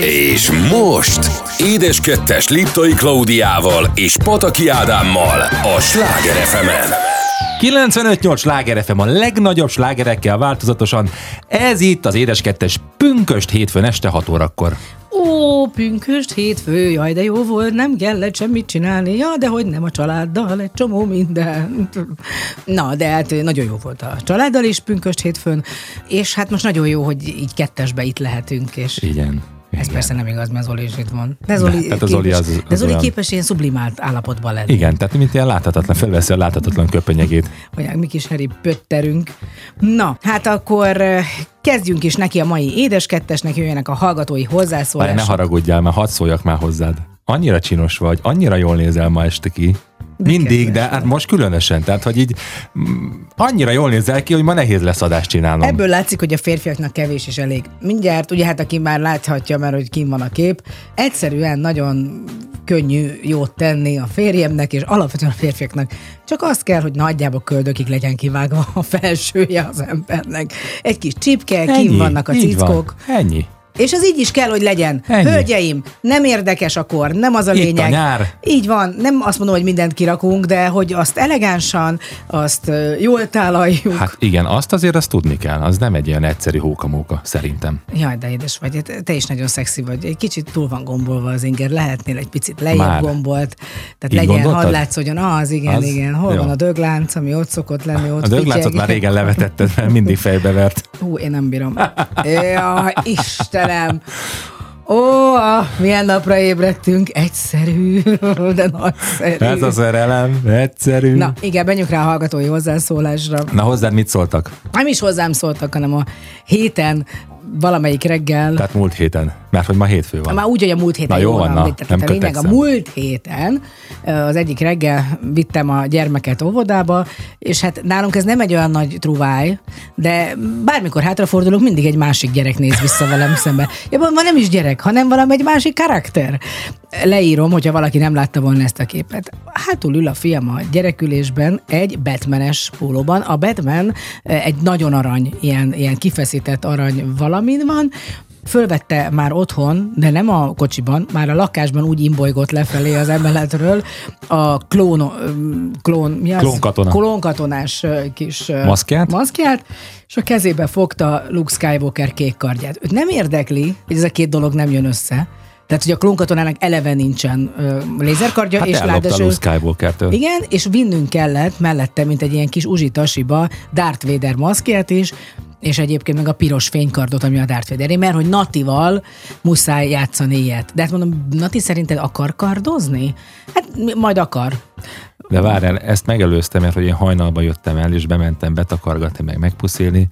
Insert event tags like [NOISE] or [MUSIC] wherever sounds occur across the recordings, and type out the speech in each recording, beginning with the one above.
És most Édes Kettes Liptai Klaudiával és Pataki Ádámmal a Sláger fm 95-8 sláger FM a legnagyobb slágerekkel változatosan. Ez itt az Édes Kettes pünköst hétfőn este 6 órakor. Ó, pünköst hétfő, jaj, de jó volt, nem kellett semmit csinálni, ja, de hogy nem a családdal, egy csomó minden. Na, de hát nagyon jó volt a családdal is pünköst hétfőn, és hát most nagyon jó, hogy így kettesbe itt lehetünk, és Igen. Ez Igen. persze nem igaz, mert Zoli is itt van. De Zoli, tehát a Zoli képes, az- de az Zoli olyan- képes ilyen sublimált állapotban lenni. Igen, tehát mint ilyen láthatatlan, felveszi a láthatatlan köpenyegét. Mondják, mi kis heri pötterünk. Na, hát akkor kezdjünk is neki a mai édeskettesnek, jöjjenek a hallgatói Várj, ne hozzászólások. haragudjál, már hadd szóljak már hozzád. Annyira csinos vagy, annyira jól nézel ma este ki. Mindig, de hát most különösen. Tehát, hogy így mm, annyira jól nézel ki, hogy ma nehéz lesz adást csinálnom. Ebből látszik, hogy a férfiaknak kevés is elég. Mindjárt, ugye hát aki már láthatja, mert hogy kim van a kép, egyszerűen nagyon könnyű jót tenni a férjemnek, és alapvetően a férfiaknak. Csak azt kell, hogy nagyjából köldökig legyen kivágva a felsője az embernek. Egy kis csipke, kim vannak a cickok. Van. Ennyi. És az így is kell, hogy legyen. Ennyi. Hölgyeim, nem érdekes a kor, nem az a Itt a lényeg. nyár. Így van, nem azt mondom, hogy mindent kirakunk, de hogy azt elegánsan, azt jól tálaljuk. Hát igen, azt azért azt tudni kell. Az nem egy olyan egyszerű hókamóka, szerintem. Jaj, de édes vagy, te- te is nagyon szexi vagy. Egy kicsit túl van gombolva az inger, lehetnél egy picit lejjebb Már. gombolt. Tehát Így legyen, gondoltad? hadd látszódjon, az, igen, Az? igen. Hol Jó. van a döglánc, ami ott szokott lenni, ott A dögláncot már régen levetetted, mindig fejbevert. Hú, én nem bírom. [LAUGHS] Jaj, Istenem! Ó, ah, milyen napra ébredtünk, egyszerű, [LAUGHS] de nagyszerű. Ez a szerelem, egyszerű. Na, igen, menjünk rá a hallgatói hozzászólásra. Na hozzád mit szóltak? Nem is hozzám szóltak, hanem a héten valamelyik reggel. Tehát múlt héten. Mert hogy ma hétfő van. Már úgy, hogy a múlt héten Na jó van, na, mit- nem a lényeg, a múlt héten az egyik reggel vittem a gyermeket óvodába, és hát nálunk ez nem egy olyan nagy truváj, de bármikor hátrafordulok, mindig egy másik gyerek néz vissza velem szembe. Ja, ma nem is gyerek, hanem valami egy másik karakter. Leírom, hogyha valaki nem látta volna ezt a képet. Hátul ül a fiam a gyerekülésben egy Batmanes pólóban. A Batman egy nagyon arany, ilyen, ilyen kifeszített arany valamin van, Fölvette már otthon, de nem a kocsiban, már a lakásban úgy imbolygott lefelé az emeletről a klón, klón, mi az? Klónkatona. Klónkatonás kis Maszkját? maszkját, és a kezébe fogta Luke Skywalker kék kardját. Őt nem érdekli, hogy ez a két dolog nem jön össze. Tehát, hogy a klónkatonának eleve nincsen ö, lézerkardja, Hát és ráadásul... Skywalker-től. Igen, és vinnünk kellett mellette, mint egy ilyen kis uzsitasiba Darth Vader maszkját is, és egyébként meg a piros fénykardot, ami a Darth Vader, mert hogy Natival muszáj játszani ilyet. De hát mondom, Nati szerinted akar kardozni? Hát majd akar. De várjál, ezt megelőztem, mert hogy én hajnalba jöttem el, és bementem betakargatni, meg megpuszilni.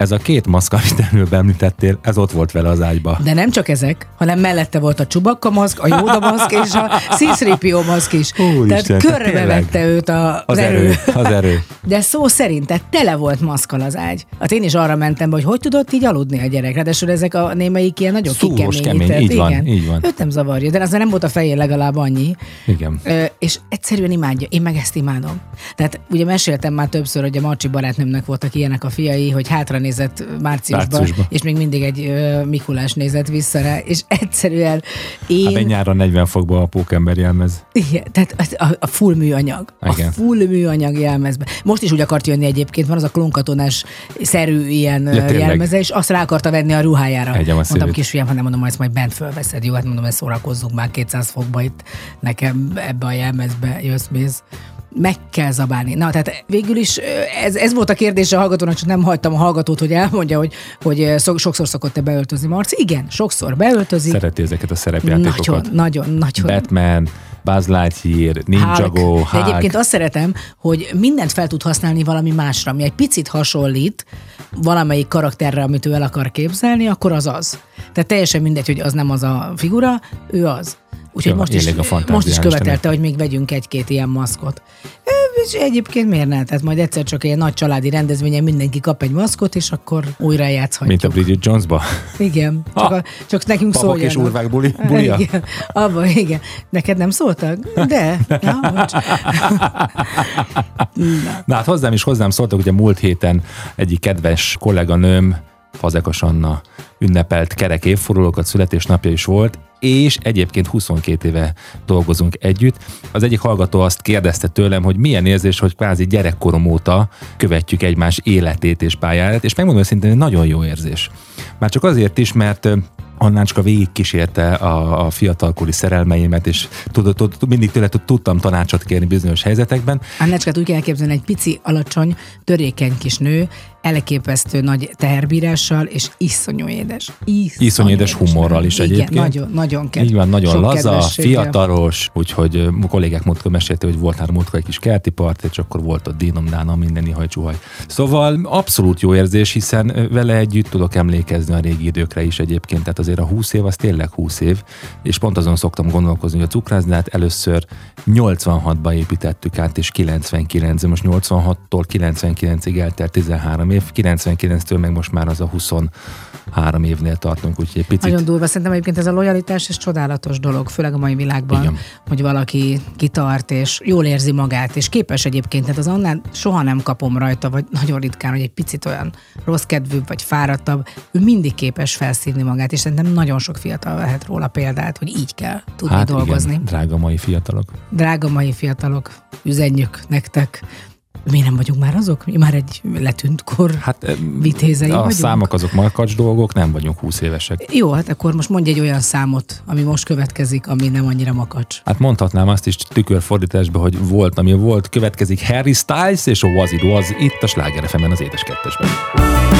Ez a két maszk, amit előbb említettél, ez ott volt vele az ágyba. De nem csak ezek, hanem mellette volt a Csubakka maszk, a Jóda maszk és a C-3PO maszk is. Úristen, tehát tehát körbevette őt a, az, Az erő. erő, az erő. De szó szerint, tehát tele volt maszkal az ágy. Hát én is arra mentem hogy hogy tudott így aludni a gyerek. Ráadásul ezek a némelyik ilyen nagyon kikeményített. kemény, így van, Igen. így van. Őt nem zavarja, de azért nem volt a fején legalább annyi. Igen. Ö, és egyszerűen imádja. Én meg ezt imádom. Tehát ugye meséltem már többször, hogy a Marcsi barátnőmnek voltak ilyenek a fiai, hogy hátra nézett márciusban, Márciusban. és még mindig egy ö, Mikulás nézett vissza rá, és egyszerűen én... Hát egy nyáron 40 fokban a pókember jelmez. Igen, tehát a, a, full műanyag. Igen. A full műanyag jelmezbe. Most is úgy akart jönni egyébként, van az a klónkatonás szerű ilyen Ja, tényleg? jelmeze, és azt rá akarta venni a ruhájára. Egyem a mondtam, kisfiam, ha nem mondom, ezt majd bent fölveszed. Jó, hát mondom, ezt szórakozzunk már 200 fokba itt nekem ebbe a jelmezbe jössz, mész. Meg kell zabálni. Na, tehát végül is ez, ez volt a kérdés a hallgatónak, csak nem hagytam a hallgatót, hogy elmondja, hogy, hogy sokszor szokott-e beöltözni Marci. Igen, sokszor beöltözik. Szereti ezeket a szerepjátékokat. Nagyon, nagyon, nagyon. Batman, Buzz Lightyear, Ninjago, Hulk. De egyébként azt szeretem, hogy mindent fel tud használni valami másra, ami egy picit hasonlít valamelyik karakterre, amit ő el akar képzelni, akkor az az. Tehát teljesen mindegy, hogy az nem az a figura, ő az. Úgyhogy most is, a most is követelte, Istenem. hogy még vegyünk egy-két ilyen maszkot. És egyébként miért ne? Tehát majd egyszer csak egy nagy családi rendezvényen mindenki kap egy maszkot, és akkor újra játszhatjuk. Mint a Bridget Jonesba. Igen, csak, Ha. a, csak nekünk szóljanak. és urvák buli, bulia? Igen, abban, igen. Neked nem szóltak? De. Ja, bocs. [LAUGHS] Na hát hozzám is hozzám szóltak, ugye múlt héten egyik kedves kolléganőm Fazekas Anna ünnepelt kerek évfordulókat, születésnapja is volt, és egyébként 22 éve dolgozunk együtt. Az egyik hallgató azt kérdezte tőlem, hogy milyen érzés, hogy kvázi gyerekkorom óta követjük egymás életét és pályáját, és megmondom szintén, nagyon jó érzés. Már csak azért is, mert Annácska végigkísérte a, a fiatalkori szerelmeimet, és tud, tud, mindig tőle tudtam tanácsot kérni bizonyos helyzetekben. Annácskát úgy kell képzelni, egy pici, alacsony, törékeny kis nő, elképesztő nagy teherbírással, és iszonyú édes. Iszonyú, iszonyú édes humorral is Igen, egyébként. nagyon, nagyon kedves. Így van, nagyon laza, fiatalos, úgyhogy a kollégák múltkor mesélte, hogy volt már múltkor egy kis kerti part, és akkor volt ott dínom, nánom, minden ihaj csuhaj. Szóval abszolút jó érzés, hiszen vele együtt tudok emlékezni a régi időkre is egyébként, tehát azért a 20 év az tényleg 20 év, és pont azon szoktam gondolkozni, hogy a cukrászdát először 86-ba építettük át, és 99, most 86-tól 99-ig eltelt 13 év, 99-től meg most már az a 23 évnél tartunk, úgyhogy egy picit... Nagyon durva, szerintem egyébként ez a lojalitás, és csodálatos dolog, főleg a mai világban, Igen. hogy valaki kitart, és jól érzi magát, és képes egyébként, tehát az annál soha nem kapom rajta, vagy nagyon ritkán, hogy egy picit olyan rossz kedvűbb, vagy fáradtabb, ő mindig képes felszívni magát, és szerintem nagyon sok fiatal vehet róla példát, hogy így kell tudni hát dolgozni. Igen, drága mai fiatalok. Drága mai fiatalok, üzenjük nektek, mi nem vagyunk már azok? Mi már egy letűnt kor hát, vitézei a vagyunk? számok azok markacs dolgok, nem vagyunk 20 évesek. Jó, hát akkor most mondj egy olyan számot, ami most következik, ami nem annyira makacs. Hát mondhatnám azt is tükörfordításban, hogy volt, ami volt, következik Harry Styles és a Was It Was itt a Sláger az édes kettesben.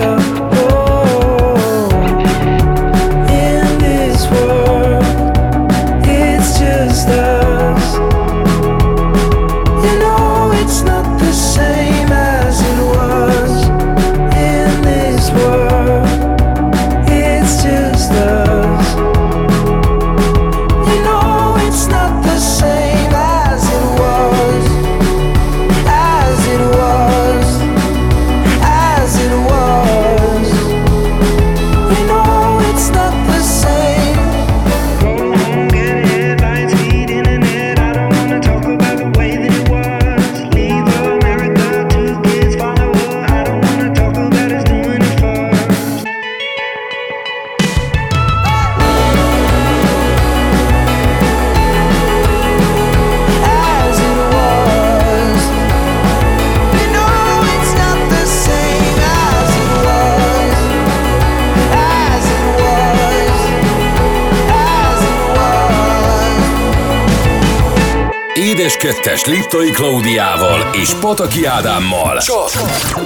Kettes Liptai Klaudiával és Pataki Ádámmal. Csak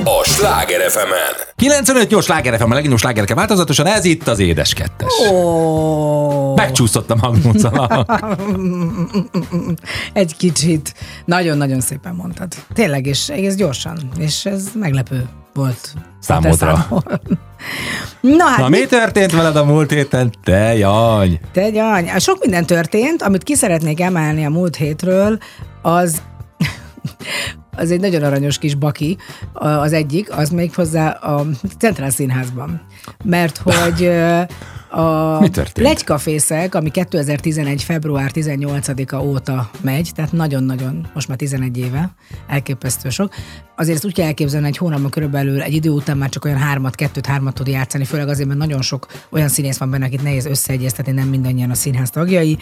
a Sláger fm 95 8 Sláger FM, a legnagyobb slágerke változatosan, ez itt az édes kettes. Oh. Megcsúszott a hangmódszala. [LAUGHS] Egy kicsit. Nagyon-nagyon szépen mondtad. Tényleg, és egész gyorsan. És ez meglepő volt. Számodra. [LAUGHS] Na, hát Na mi... mi történt veled a múlt héten? Te jany! Te jany! Sok minden történt, amit ki szeretnék emelni a múlt hétről, az [LAUGHS] az egy nagyon aranyos kis baki, az egyik, az még hozzá a Centrál Színházban. Mert hogy A? [LAUGHS] Legykafészek, ami 2011. február 18-a óta megy, tehát nagyon-nagyon, most már 11 éve, elképesztő sok. Azért ezt úgy kell elképzelni, egy hónapban körülbelül egy idő után már csak olyan hármat, kettőt, hármat tud játszani, főleg azért, mert nagyon sok olyan színész van benne, akit nehéz összeegyeztetni, nem mindannyian a színház tagjai.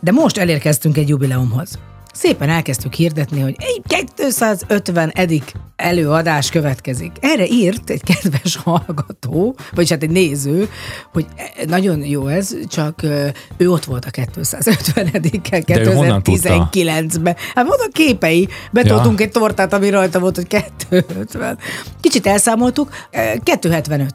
De most elérkeztünk egy jubileumhoz. Szépen elkezdtük hirdetni, hogy egy 250 edik előadás következik. Erre írt egy kedves hallgató, vagy hát egy néző, hogy nagyon jó ez, csak ő ott volt a 250 edikkel 2019-ben. Hát volt a képei, betoltunk ja. egy tortát, ami rajta volt, hogy 250. Kicsit elszámoltuk, 275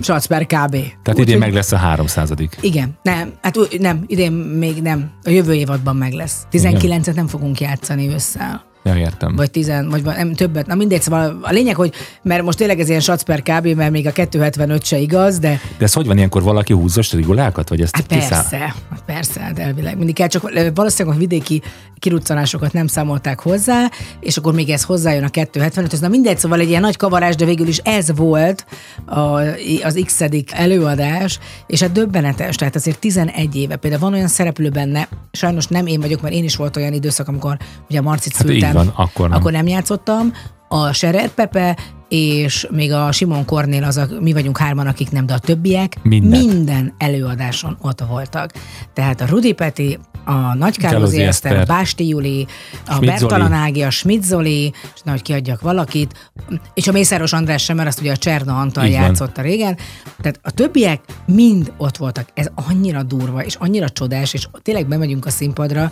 sac per kb. Tehát Úgy, idén meg lesz a 300 Igen, nem, hát nem, idén még nem. A jövő évadban meg lesz. 19-et nem fogunk játszani ősszel. Ja, értem. Vagy tizen, vagy nem többet. Na mindegy, szóval a lényeg, hogy mert most tényleg ez ilyen sac per kb, mert még a 275 se igaz, de... De ez hogy van ilyenkor valaki húzza strigulákat, vagy ezt hát persze, kiszáll? persze, hát elvileg. Mindig kell, csak valószínűleg a vidéki kiruccanásokat nem számolták hozzá, és akkor még ez hozzájön a 275, ez na mindegy, szóval egy ilyen nagy kavarás, de végül is ez volt a, az x előadás, és hát döbbenetes, tehát azért 11 éve. Például van olyan szereplő benne, sajnos nem én vagyok, mert én is volt olyan időszak, amikor ugye Marcit hát szültem, van, akkor nem. akkor nem játszottam. A Serer Pepe és még a Simon Kornél az a, mi vagyunk hárman, akik nem, de a többiek Mindent. minden előadáson ott voltak. Tehát a Rudi Peti, a Nagy Kárlozi Eszter, a Básti Juli, a Bertalan Ági, a Schmidt Zoli, és nagy kiadjak valakit, és a Mészáros András sem, mert azt ugye a Cserna Antal Így játszotta van. régen. Tehát a többiek mind ott voltak. Ez annyira durva, és annyira csodás, és tényleg bemegyünk a színpadra,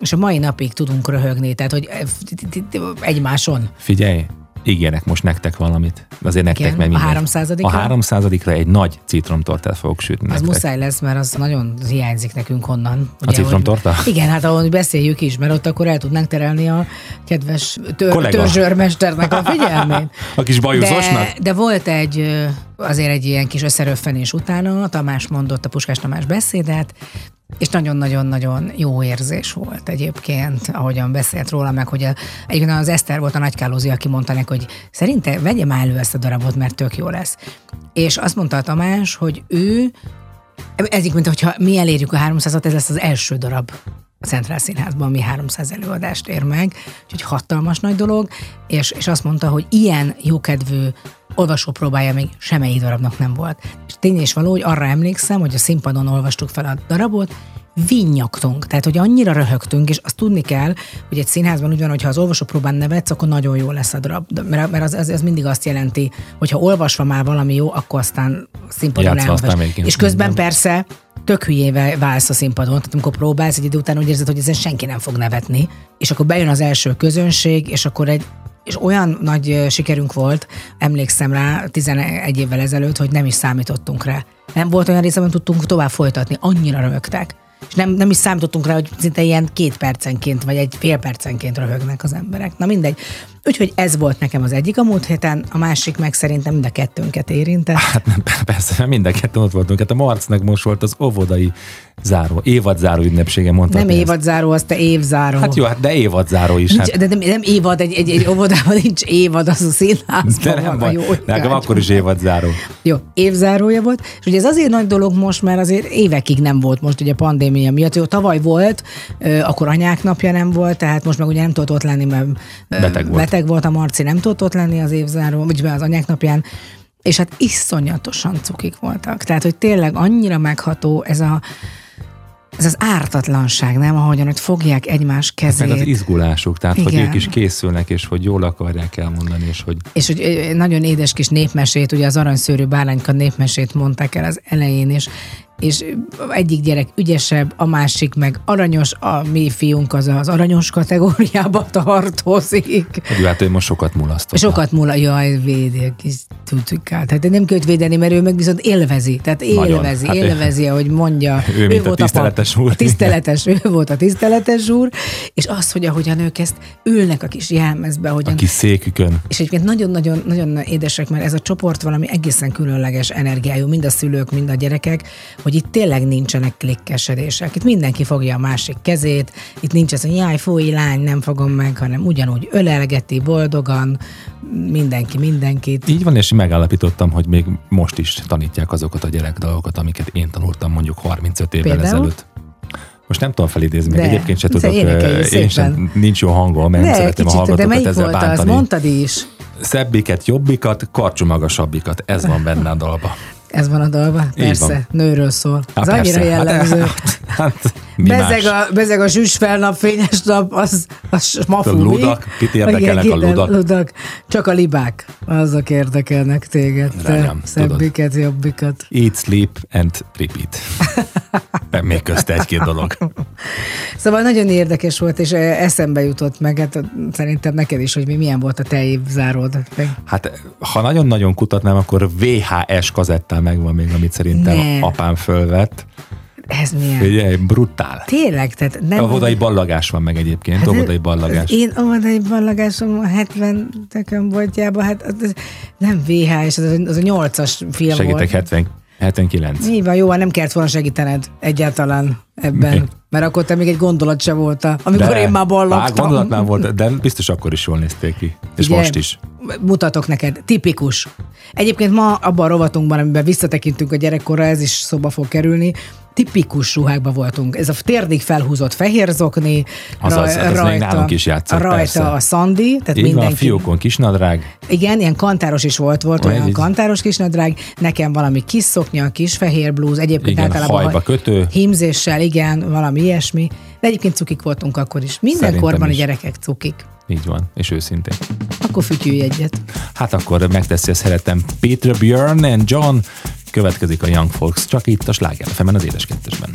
és a mai napig tudunk röhögni, tehát hogy egymáson. Figyelj, ígérek most nektek valamit. Azért nektek Igen, meg A 300 A 300 egy nagy citromtortát fogok sütni. Az nektek. muszáj lesz, mert az nagyon hiányzik nekünk onnan. Ugye, a citromtorta? Hogy, igen, hát ahol beszéljük is, mert ott akkor el tudnánk terelni a kedves tör, törzsőrmesternek a figyelmét. [LAUGHS] a kis bajuzosnak? De, de volt egy azért egy ilyen kis összeröffenés utána, Tamás mondott a Puskás Tamás beszédet, és nagyon-nagyon-nagyon jó érzés volt egyébként, ahogyan beszélt róla, meg hogy a, egyébként az Eszter volt a nagykálózi, aki mondta neki, hogy szerinte vegye már elő ezt a darabot, mert tök jó lesz. És azt mondta a Tamás, hogy ő, ez mint hogyha mi elérjük a 300-at, ez lesz az első darab a Centrál Színházban, ami 300 előadást ér meg, úgyhogy hatalmas nagy dolog, és, és azt mondta, hogy ilyen jókedvű olvasó próbája még semmelyik darabnak nem volt. És tény és való, hogy arra emlékszem, hogy a színpadon olvastuk fel a darabot, vinnyaktunk, tehát hogy annyira röhögtünk, és azt tudni kell, hogy egy színházban úgy van, hogy ha az olvasó próbán nevetsz, akkor nagyon jó lesz a darab. Mert, mert az, az, az, mindig azt jelenti, hogy ha olvasva már valami jó, akkor aztán színpadon elolvas. És közben nem. persze tök hülyével válsz a színpadon, tehát amikor próbálsz, egy idő után úgy érzed, hogy ezen senki nem fog nevetni, és akkor bejön az első közönség, és akkor egy és olyan nagy sikerünk volt, emlékszem rá 11 évvel ezelőtt, hogy nem is számítottunk rá. Nem volt olyan része, amit tudtunk tovább folytatni, annyira rögtek. És nem, nem is számítottunk rá, hogy szinte ilyen két percenként, vagy egy fél percenként röhögnek az emberek. Na mindegy. Úgyhogy ez volt nekem az egyik a múlt héten, a másik meg szerintem mind a kettőnket érintett. Hát nem, persze, mind a kettőn ott voltunk. Hát a Marcnak most volt az óvodai záró, évadzáró ünnepsége, mondta. Nem évadzáró, az te évzáró. Hát jó, hát de évadzáró is. Nincs, hát. De nem, nem évad, egy, egy, egy óvodában nincs évad, az a színházban de nem van. Jó, nekem akkor is évadzáró. Jó, évzárója volt. És ugye ez azért nagy dolog most, mert azért évekig nem volt most ugye pandémia miatt. Jó, tavaly volt, akkor anyák napja nem volt, tehát most meg ugye nem tudott ott lenni, mert beteg volt. beteg volt a Marci, nem tudott ott lenni az évzáró, vagy az anyák napján. És hát iszonyatosan cukik voltak. Tehát, hogy tényleg annyira megható ez a ez az ártatlanság, nem? Ahogyan, hogy fogják egymás kezét. Meg az izgulásuk, tehát Igen. hogy ők is készülnek, és hogy jól akarják elmondani, és hogy... És hogy nagyon édes kis népmesét, ugye az aranyszőrű bálányka népmesét mondták el az elején, és és egyik gyerek ügyesebb, a másik meg aranyos, a mi fiunk az az aranyos kategóriába [LAUGHS] tartozik. Hát ő most sokat mulasztott. Sokat mula, jaj, védi a kis tutikát. Tehát nem költ védeni, mert ő meg viszont élvezi. Tehát élvezi, hát élvezi, ő, ahogy mondja. [LAUGHS] Ő, ő volt a tiszteletes a úr. A tiszteletes, ő volt a tiszteletes úr, és az, hogy ahogyan ők ezt ülnek a kis jelmezbe, ahogyan... A kis székükön. És egyébként nagyon-nagyon nagyon édesek, mert ez a csoport valami egészen különleges energiájú, mind a szülők, mind a gyerekek, hogy itt tényleg nincsenek klikkesedések. Itt mindenki fogja a másik kezét, itt nincs ez, hogy jaj, fúj, lány, nem fogom meg, hanem ugyanúgy ölelgeti boldogan, mindenki mindenkit. Így van, és megállapítottam, hogy még most is tanítják azokat a gyerek dolgokat, amiket én tanultam mondjuk 35 évvel Például? ezelőtt. Most nem tudom felidézni, meg egyébként se tudok, én sem, nincs jó hangom, mert de, nem szeretem kicsit, a hallgatókat de melyik ezzel volt bántani. Az? Mondtad is. Szebbiket, jobbikat, karcsú magasabbikat. Ez van benne a dalba. Ez van a dalban? Persze, nőről szól. Há, Ez persze. annyira jellemző. [LAUGHS] Hát, hát, bezeg, a, bezeg a zsűs felnapfényes nap, az, az mafúli. A ludak, kit érdekelnek Igen, a ludak? ludak? Csak a libák, azok érdekelnek téged. Te szebbiket, jobbikat. Eat, sleep and repeat. [LAUGHS] Még közt egy-két dolog. Szóval nagyon érdekes volt, és eszembe jutott meg, hát szerintem neked is, hogy mi milyen volt a te évzáród. Hát, ha nagyon-nagyon kutatnám, akkor VHS kazettán megvan még, amit szerintem ne. apám fölvett. Ez milyen? Figyelj, brutál. Tényleg? Tehát nem... A vodai ballagás van meg egyébként, hát vodai ballagás. Én vodai ballagásom a 70 tökön boltjában, hát az nem VHS, az az a 8-as film Segítek, volt. 70 79. Így van, jó, nem kellett volna segítened egyáltalán ebben. Mi? Mert akkor te még egy gondolat se volt, amikor de, én már ballagtam. Á, gondolat nem volt, de biztos akkor is jól nézték ki. És Ugye, most is. Mutatok neked. Tipikus. Egyébként ma abban a rovatunkban, amiben visszatekintünk a gyerekkorra, ez is szóba fog kerülni, tipikus ruhákban voltunk. Ez a térdig felhúzott fehér zokni, Azaz, raj, rajta, még nálunk is játszott, rajta persze. a szandi, tehát Így mindenki. Van, fiókon kisnadrág. Igen, ilyen kantáros is volt, volt olyan, olyan kantáros kisnadrág, nekem valami kis szoknya, kis fehér blúz, egyébként igen, általában hajba kötő. hímzéssel, igen, valami ilyesmi. De egyébként cukik voltunk akkor is. Minden korban a gyerekek cukik. Így van, és őszintén. Akkor fütyülj egyet. Hát akkor megteszi a szeretem Peter Björn and John. Következik a Young Folks, csak itt a Sláger az édes kettesben.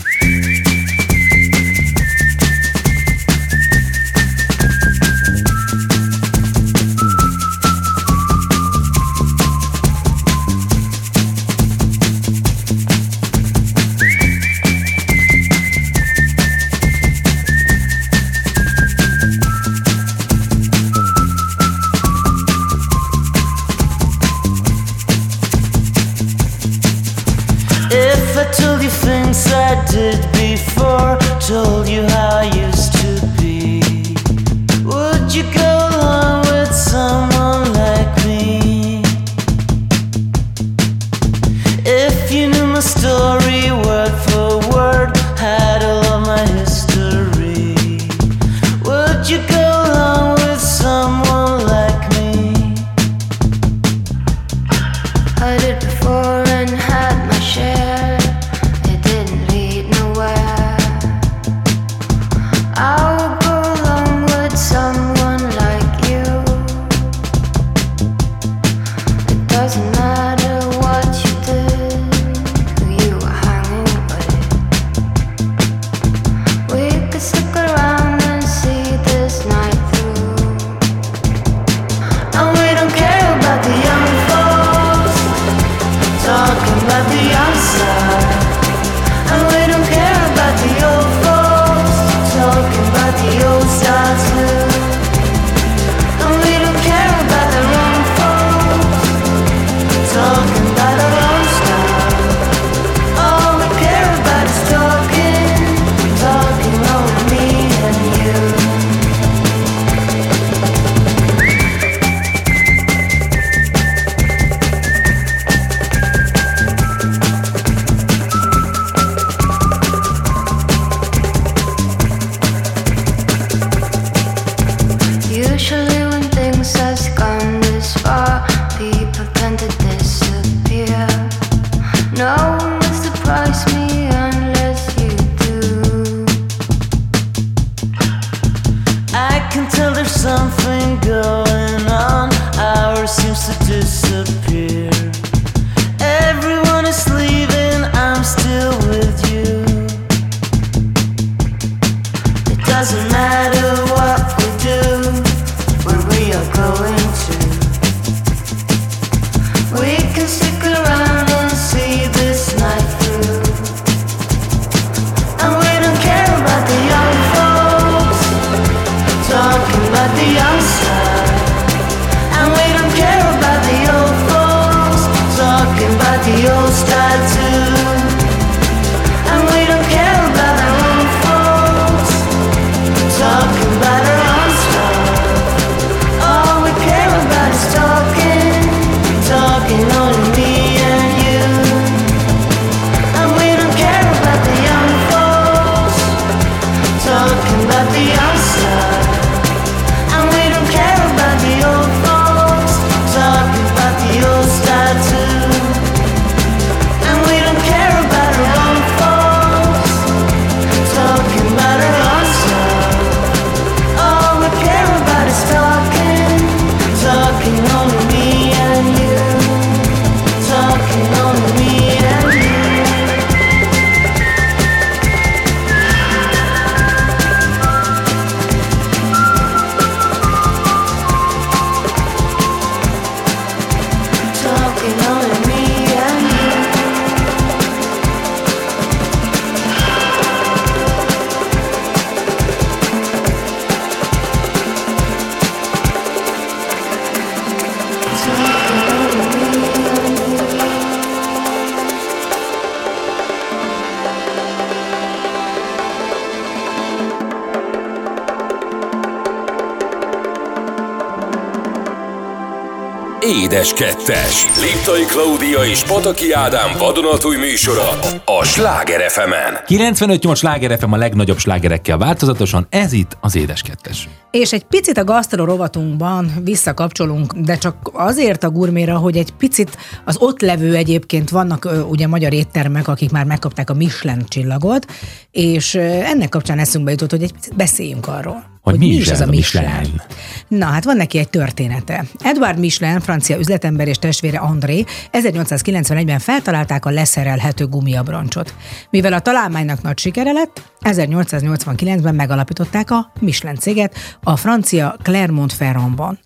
Édes Kettes. Liptai Klaudia és Pataki Ádám vadonatúj műsora a Sláger fm 95-8 Sláger FM a legnagyobb slágerekkel változatosan, ez itt az Édes Kettes. És egy picit a gasztro rovatunkban visszakapcsolunk, de csak azért a gurméra, hogy egy picit az ott levő egyébként vannak ugye magyar éttermek, akik már megkapták a Michelin csillagot, és ennek kapcsán eszünkbe jutott, hogy egy picit beszéljünk arról hogy, hogy mi, mi is ez a Michelin. Michelin. Na, hát van neki egy története. Edward Michelin, francia üzletember és testvére André 1891-ben feltalálták a leszerelhető gumiabroncsot. Mivel a találmánynak nagy sikere lett, 1889-ben megalapították a Michelin céget a francia Clermont-Ferrandban.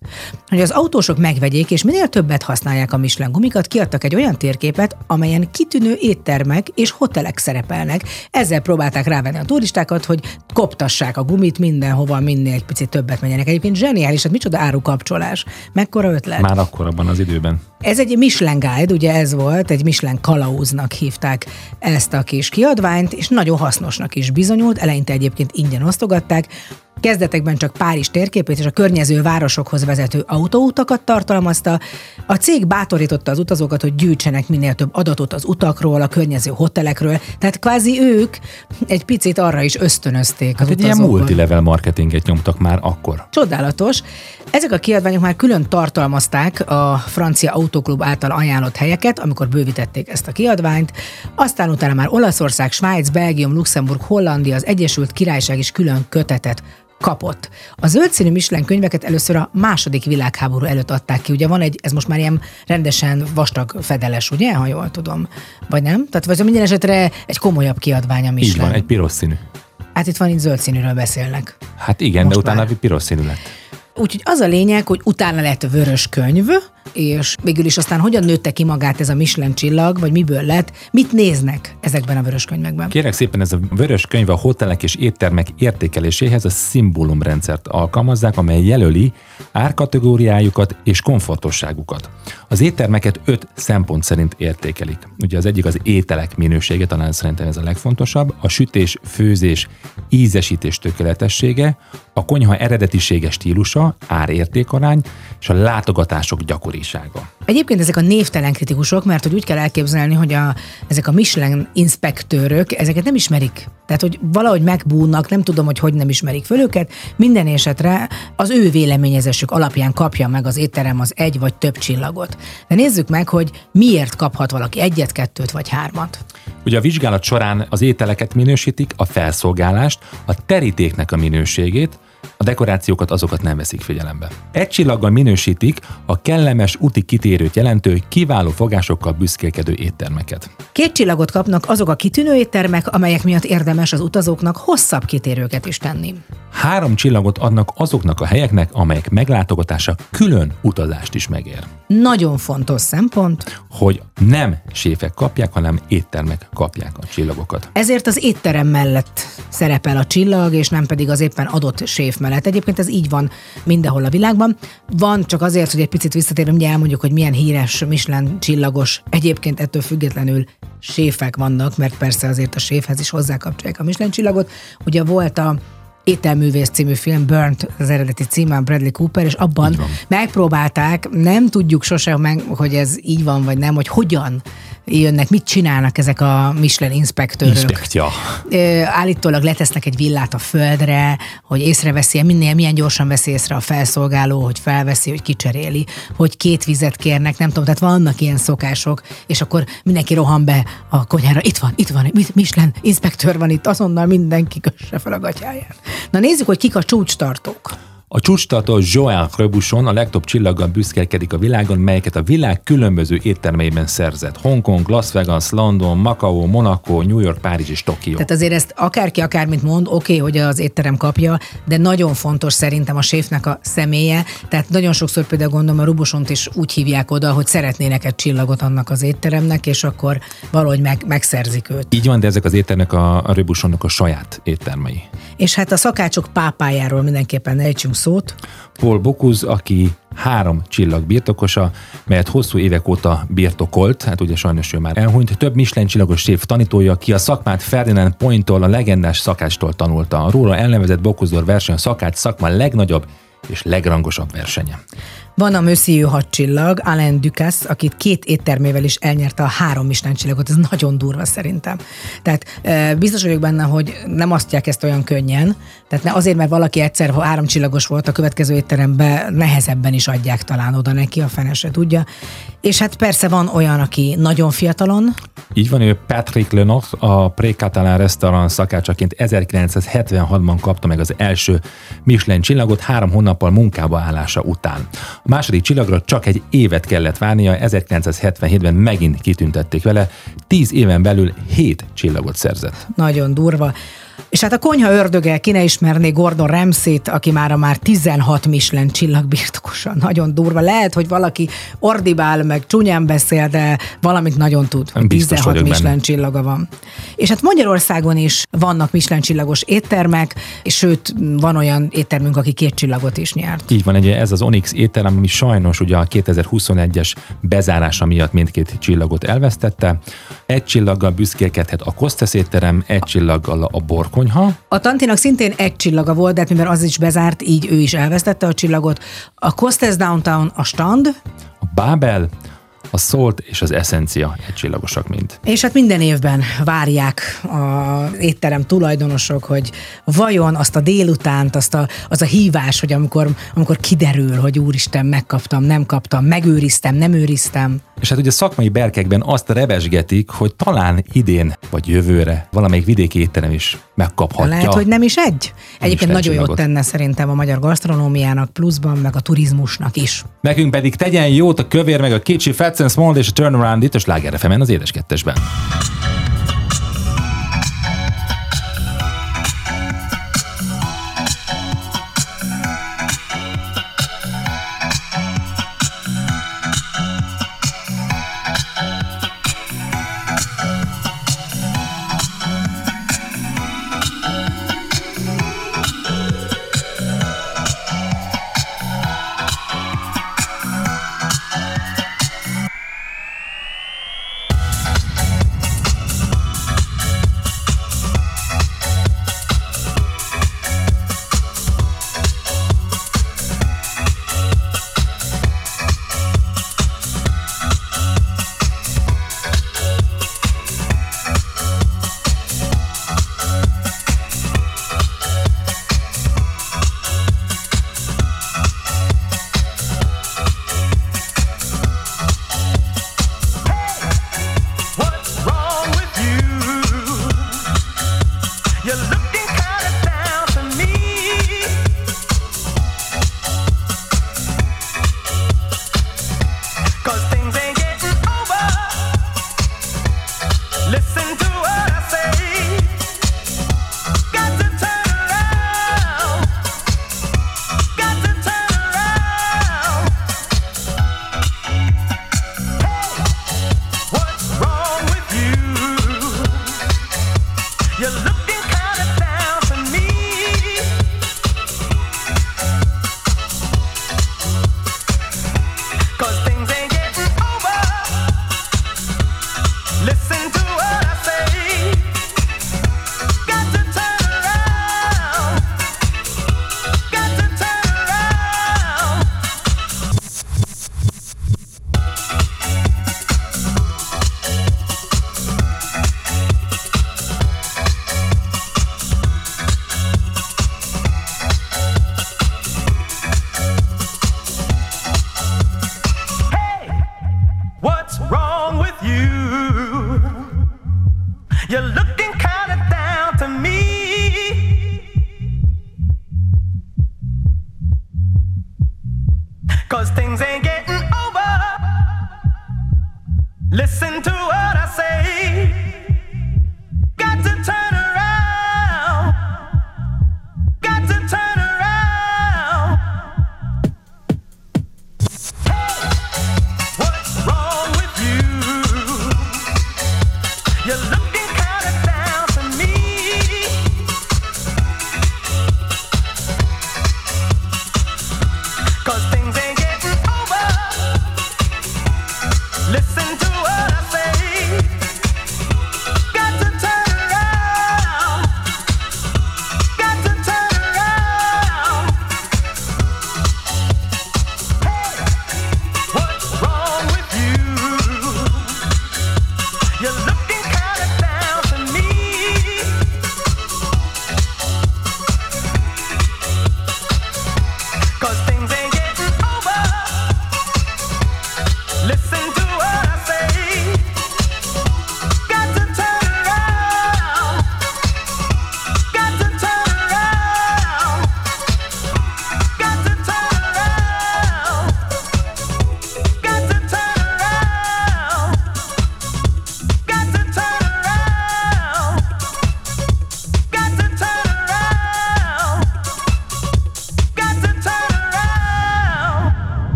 Hogy az autósok megvegyék és minél többet használják a Michelin gumikat, kiadtak egy olyan térképet, amelyen kitűnő éttermek és hotelek szerepelnek. Ezzel próbálták rávenni a turistákat, hogy koptassák a gumit mindenhova, minél egy picit többet menjenek. Egyébként zseniális, hát micsoda árukapcsolás. Mekkora ötlet? Már akkor abban az időben. Ez egy Michelin Guide, ugye ez volt, egy Michelin kalauznak hívták ezt a kis kiadványt, és nagyon hasznosnak is bizonyult, eleinte egyébként ingyen osztogatták, Kezdetekben csak Párizs térképét és a környező városokhoz vezető autóutakat tartalmazta. A cég bátorította az utazókat, hogy gyűjtsenek minél több adatot az utakról, a környező hotelekről, tehát kvázi ők egy picit arra is ösztönözték hát az egy ilyen multilevel marketinget nyomtak már akkor. Csodálatos. Ezek a kiadványok már külön tartalmazták a francia autóklub által ajánlott helyeket, amikor bővítették ezt a kiadványt. Aztán utána már Olaszország, Svájc, Belgium, Luxemburg, Hollandia, az Egyesült Királyság is külön kötetet kapott. A zöld színű Michelin könyveket először a második világháború előtt adták ki. Ugye van egy, ez most már ilyen rendesen vastag fedeles, ugye, ha jól tudom, vagy nem? Tehát vagy minden esetre egy komolyabb kiadvány a Michelin. Így van, egy piros színű. Hát itt van, itt zöld színűről beszélnek. Hát igen, most de utána már. piros színű lett. Úgyhogy az a lényeg, hogy utána lett vörös könyv, és végül is aztán hogyan nőtte ki magát ez a Michelin csillag, vagy miből lett, mit néznek ezekben a vörös könyvekben? Kérek szépen, ez a vörös könyv a hotelek és éttermek értékeléséhez a szimbólumrendszert alkalmazzák, amely jelöli árkategóriájukat és komfortosságukat. Az éttermeket öt szempont szerint értékelik. Ugye az egyik az ételek minősége, talán szerintem ez a legfontosabb, a sütés, főzés, ízesítés tökéletessége, a konyha eredetisége stílusa, árértékarány és a látogatások gyakorisága. Egyébként ezek a névtelen kritikusok, mert hogy úgy kell elképzelni, hogy a, ezek a Michelin inspektőrök ezeket nem ismerik. Tehát, hogy valahogy megbúnnak, nem tudom, hogy hogy nem ismerik föl őket. Minden esetre az ő véleményezésük alapján kapja meg az étterem az egy vagy több csillagot. De nézzük meg, hogy miért kaphat valaki egyet, kettőt vagy hármat. Ugye a vizsgálat során az ételeket minősítik, a felszolgálást, a terítéknek a minőségét, a dekorációkat azokat nem veszik figyelembe. Egy csillaggal minősítik a kellemes úti kitérőt jelentő, kiváló fogásokkal büszkélkedő éttermeket. Két csillagot kapnak azok a kitűnő éttermek, amelyek miatt érdemes az utazóknak hosszabb kitérőket is tenni. Három csillagot adnak azoknak a helyeknek, amelyek meglátogatása külön utazást is megér. Nagyon fontos szempont, hogy nem séfek kapják, hanem éttermek kapják a csillagokat. Ezért az étterem mellett szerepel a csillag, és nem pedig az éppen adott séf mellett. Egyébként ez így van mindenhol a világban. Van csak azért, hogy egy picit visszatérünk, ugye elmondjuk, hogy milyen híres Michelin csillagos, egyébként ettől függetlenül séfek vannak, mert persze azért a séfhez is hozzákapcsolják a Michelin csillagot. Ugye volt a Ételművész című film, Burnt az eredeti címe, Bradley Cooper, és abban megpróbálták, nem tudjuk sosem meg, hogy ez így van vagy nem, hogy hogyan jönnek, mit csinálnak ezek a Michelin inspektőrök. Inspektja. Állítólag letesznek egy villát a földre, hogy észreveszi, minél, milyen gyorsan veszi észre a felszolgáló, hogy felveszi, hogy kicseréli, hogy két vizet kérnek, nem tudom, tehát vannak ilyen szokások, és akkor mindenki rohan be a konyhára, itt van, itt van, Michelin inspektőr van itt, azonnal mindenki kösse fel a gatyáját. Na nézzük, hogy kik a csúcstartók. A csúcstartó Joel Rebuchon a legtöbb csillaggal büszkélkedik a világon, melyeket a világ különböző éttermeiben szerzett. Hongkong, Las Vegas, London, Macau, Monaco, New York, Párizs és Tokió. Tehát azért ezt akárki akármit mond, oké, okay, hogy az étterem kapja, de nagyon fontos szerintem a séfnek a személye. Tehát nagyon sokszor például gondolom a Rubusont is úgy hívják oda, hogy szeretnének egy csillagot annak az étteremnek, és akkor valahogy meg, megszerzik őt. Így van, de ezek az éttermek a, a Rubusonnak a saját éttermei. És hát a szakácsok pápájáról mindenképpen ejtsünk szót. Paul Bocuse, aki három csillag birtokosa, melyet hosszú évek óta birtokolt, hát ugye sajnos ő már elhunyt. Több Michelin csillagos séf tanítója, ki a szakmát Ferdinand Pointtól, a legendás szakástól tanulta. A róla elnevezett Bocuse verseny a szakács szakma legnagyobb és legrangosabb versenye. Van a Monsieur hadcsillag, Alain Ducasse, akit két éttermével is elnyerte a három Michelin csillagot. Ez nagyon durva szerintem. Tehát biztos vagyok benne, hogy nem asztják ezt olyan könnyen. Tehát ne azért, mert valaki egyszer három csillagos volt, a következő étterembe nehezebben is adják talán oda neki, a fene se tudja. És hát persze van olyan, aki nagyon fiatalon. Így van, ő Patrick Lenox, a Pré-Catalan restaurant szakácsaként 1976-ban kapta meg az első Michelin csillagot három hónappal munkába állása után. A második csillagra csak egy évet kellett várnia, 1977-ben megint kitüntették vele, tíz éven belül hét csillagot szerzett. Nagyon durva. És hát a konyha ördöge, ki ne ismerné Gordon Ramsay-t, aki már már 16 Michelin csillag birtokosa. Nagyon durva. Lehet, hogy valaki ordibál, meg csúnyán beszél, de valamit nagyon tud. Biztos 16 Michelin benne. csillaga van. És hát Magyarországon is vannak Michelin csillagos éttermek, és sőt, van olyan éttermünk, aki két csillagot is nyert. Így van, ugye ez az Onyx étterem, ami sajnos ugye a 2021-es bezárása miatt mindkét csillagot elvesztette. Egy csillaggal büszkélkedhet a Kostesz étterem, egy csillaggal a Borko konyha. A Tantinak szintén egy csillaga volt, de hát mivel az is bezárt, így ő is elvesztette a csillagot. A Costes Downtown a stand. A Babel, a Salt és az Essencia csillagosak mind. És hát minden évben várják az étterem tulajdonosok, hogy vajon azt a délutánt, azt a, az a hívás, hogy amikor, amikor kiderül, hogy úristen, megkaptam, nem kaptam, megőriztem, nem őriztem. És hát ugye szakmai berkekben azt revesgetik, hogy talán idén vagy jövőre valamelyik vidéki étterem is megkaphatja. Lehet, hogy nem is egy. Egyébként nagyon jót tenne szerintem a magyar gasztronómiának pluszban, meg a turizmusnak is. Nekünk pedig tegyen jót a kövér, meg a kicsi Fats and Small és a Turnaround itt a Sláger az édes kettesben.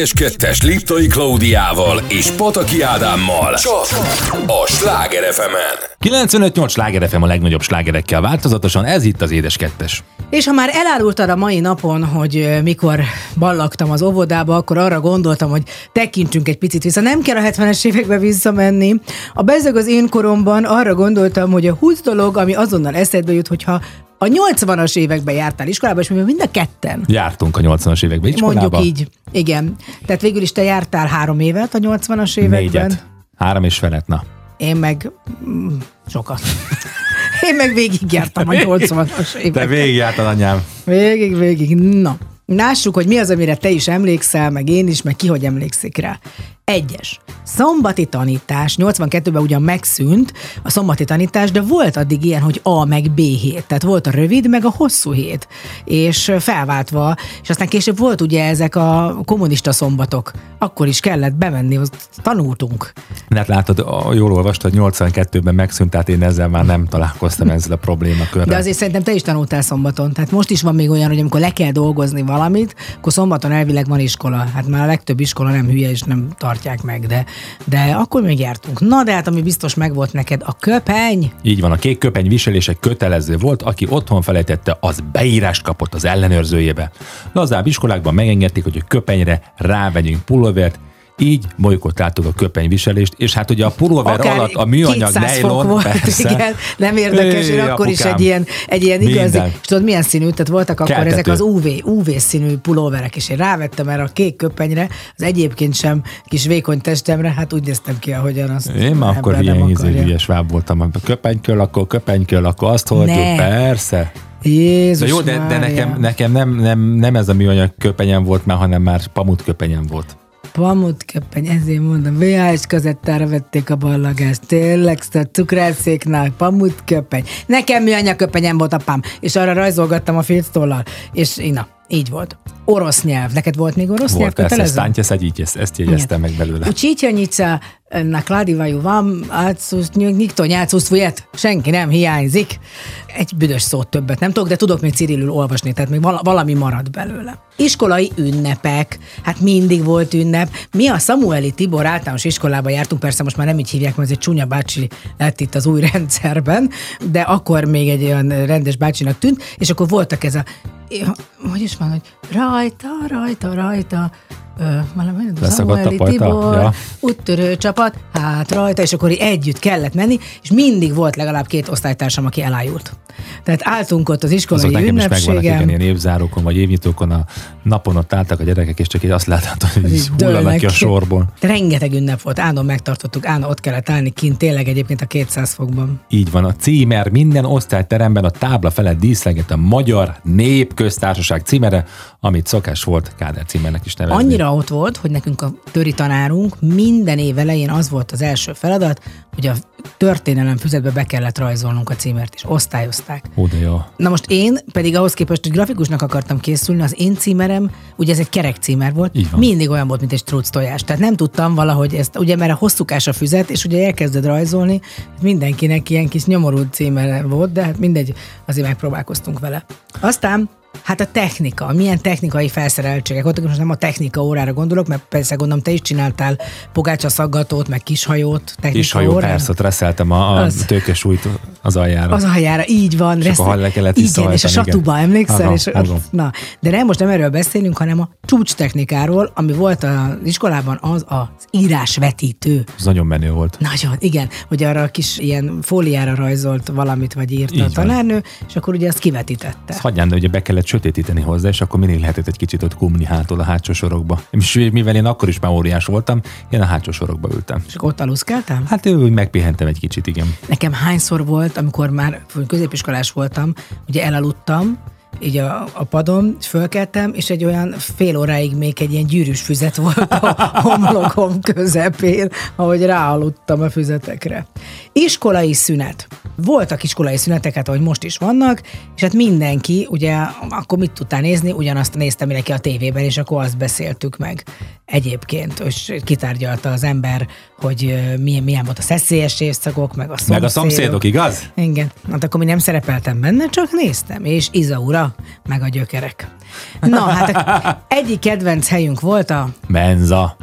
Édes Kettes Liptai Klaudiával és Pataki Ádámmal. Csak a Sláger fm 95-8 Sláger FM a legnagyobb slágerekkel változatosan, ez itt az Édes Kettes. És ha már elárultad a mai napon, hogy mikor ballagtam az óvodába, akkor arra gondoltam, hogy tekintsünk egy picit vissza. Nem kell a 70-es évekbe visszamenni. A bezeg az én koromban arra gondoltam, hogy a 20 dolog, ami azonnal eszedbe jut, hogyha a 80-as években jártál iskolába, és mi mind a ketten. Jártunk a 80-as években iskolába. Mondjuk így, igen. Tehát végül is te jártál három évet a 80-as években. Négyet. Három és felet, na. Én meg mm, sokat. [LAUGHS] Én meg végigjártam a 80-as években. Te végigjártad, anyám. Végig, végig. Na, lássuk, hogy mi az, amire te is emlékszel, meg én is, meg ki hogy emlékszik rá. Egyes. Szombati tanítás. 82-ben ugyan megszűnt a szombati tanítás, de volt addig ilyen, hogy A meg B hét. Tehát volt a rövid, meg a hosszú hét. És felváltva, és aztán később volt ugye ezek a kommunista szombatok. Akkor is kellett bemenni, tanultunk. Hát látod, jól olvastad, 82-ben megszűnt, tehát én ezzel már nem találkoztam ezzel a problémakörrel. De azért szerintem te is tanultál szombaton. Tehát most is van még olyan, hogy amikor le kell dolgozni valamit, akkor szombaton elvileg van iskola. Hát már a legtöbb iskola nem hülye és nem tartják meg, de, de akkor még jártunk. Na de hát ami biztos megvolt neked, a köpeny. Így van, a kék köpeny viselése kötelező volt, aki otthon felejtette, az beírást kapott az ellenőrzőjébe. Lazább iskolákban megengedték, hogy a köpenyre rávegyünk pulóvert, így bolykottáltuk a köpenyviselést, és hát ugye a pulóver Akár alatt a műanyag nejlon, volt, persze. Igen, nem érdekes, én akkor is egy ilyen, egy ilyen igazi, és tudod milyen színű, tehát voltak akkor Keltető. ezek az UV, UV színű pulóverek, és én rávettem erre a kék köpenyre, az egyébként sem kis vékony testemre, hát úgy néztem ki, ahogyan azt Én már akkor ilyen hülyes váb voltam, a köpenyköl, akkor köpenyköl, akkor azt hordjuk, persze. Jézus de jó, de, de nekem, nekem nem, nem, nem ez a műanyag köpenyem volt már, hanem már pamut köpenyem volt köpeny, ezért mondom, VHS kazettára vették a ballagást, tényleg, a cukrászéknál, köpeny. Nekem műanyag köpenyem volt apám, és arra rajzolgattam a filctollal, és na, így volt. Orosz nyelv. Neked volt még orosz volt, nyelv persze, kötelező? Stantje Szegyi, ezt, ezt jegyeztem meg belőle. Ucsítjanyica, nakladivajú van, hát, nikto nyácuszvujet, senki nem hiányzik. Egy büdös szót többet nem tudok, de tudok még cirilül olvasni, tehát még valami marad belőle. Iskolai ünnepek, hát mindig volt ünnep. Mi a Samueli Tibor általános iskolába jártunk, persze most már nem így hívják, mert ez egy csúnya bácsi lett itt az új [LAUGHS] rendszerben, de akkor még egy olyan rendes bácsinak tűnt, és akkor voltak ez a hogy is van, hogy rajta, rajta, rajta, valami, Samueli Tibor, ja. úttörő csapat, hát rajta, és akkor együtt kellett menni, és mindig volt legalább két osztálytársam, aki elájult. Tehát álltunk ott az iskolai Azok nekem ünnepségen. is megvannak, igen, ilyen évzárókon vagy évnyitókon a napon ott álltak a gyerekek, és csak így azt láthatod, hogy így hullanak ki a sorból. Rengeteg ünnep volt, állandóan megtartottuk, állandóan ott kellett állni kint, tényleg egyébként a 200 fokban. Így van, a címer minden osztályteremben a tábla felett díszleget a Magyar Népköztársaság címere, amit szokás volt Káder címernek is nevezni. Annyira ott volt, hogy nekünk a töri tanárunk minden év elején az volt az első feladat, hogy a történelem füzetbe be kellett rajzolnunk a címert, és osztályozták. Ó, de jó. Na most én pedig ahhoz képest, hogy grafikusnak akartam készülni, az én címerem, ugye ez egy kerek címer volt, mindig olyan volt, mint egy struc tojás. Tehát nem tudtam valahogy ezt, ugye mert a hosszúkás a füzet, és ugye elkezded rajzolni, mindenkinek ilyen kis nyomorult címer volt, de hát mindegy, azért megpróbálkoztunk vele. Aztán Hát a technika, milyen technikai felszereltségek voltak, most nem a technika órára gondolok, mert persze gondolom te is csináltál pogácsa szaggatót, meg kishajót, Kishajó, órára. persze, reszeltem a, a tőkesújt az aljára. Az aljára, így van. És akkor le kellett Igen, és a satuba, igen. emlékszel? Aha, és, na, de nem most nem erről beszélünk, hanem a csúcs technikáról, ami volt az iskolában, az az írásvetítő. Ez nagyon menő volt. Nagyon, igen, hogy arra a kis ilyen fóliára rajzolt valamit, vagy így a tanárnő, van. és akkor ugye azt kivetítette. Ezt hagyján, de ugye be kellett sötétíteni hozzá, és akkor mindig lehetett egy kicsit ott kumni hátul a hátsó sorokba. És mivel én akkor is már óriás voltam, én a hátsó sorokba ültem. És ott aluszkáltam? Hát úgy megpihentem egy kicsit, igen. Nekem hányszor volt, amikor már középiskolás voltam, ugye elaludtam, így a, a padon, fölkeltem, és egy olyan fél óráig még egy ilyen gyűrűs füzet volt a [LAUGHS] homlokom közepén, ahogy ráaludtam a füzetekre. Iskolai szünet. voltak iskolai szünetek, hát ahogy most is vannak, és hát mindenki, ugye, akkor mit tudtál nézni? Ugyanazt nézte mindenki a tévében, és akkor azt beszéltük meg egyébként, és kitárgyalta az ember, hogy milyen, milyen volt a szeszélyes évszakok, meg a szomszédok. Meg a szomszédok, igaz? Igen. Hát akkor mi nem szerepeltem benne, csak néztem, és Izaura, meg a gyökerek. Na, hát egyik kedvenc helyünk volt a... Menza.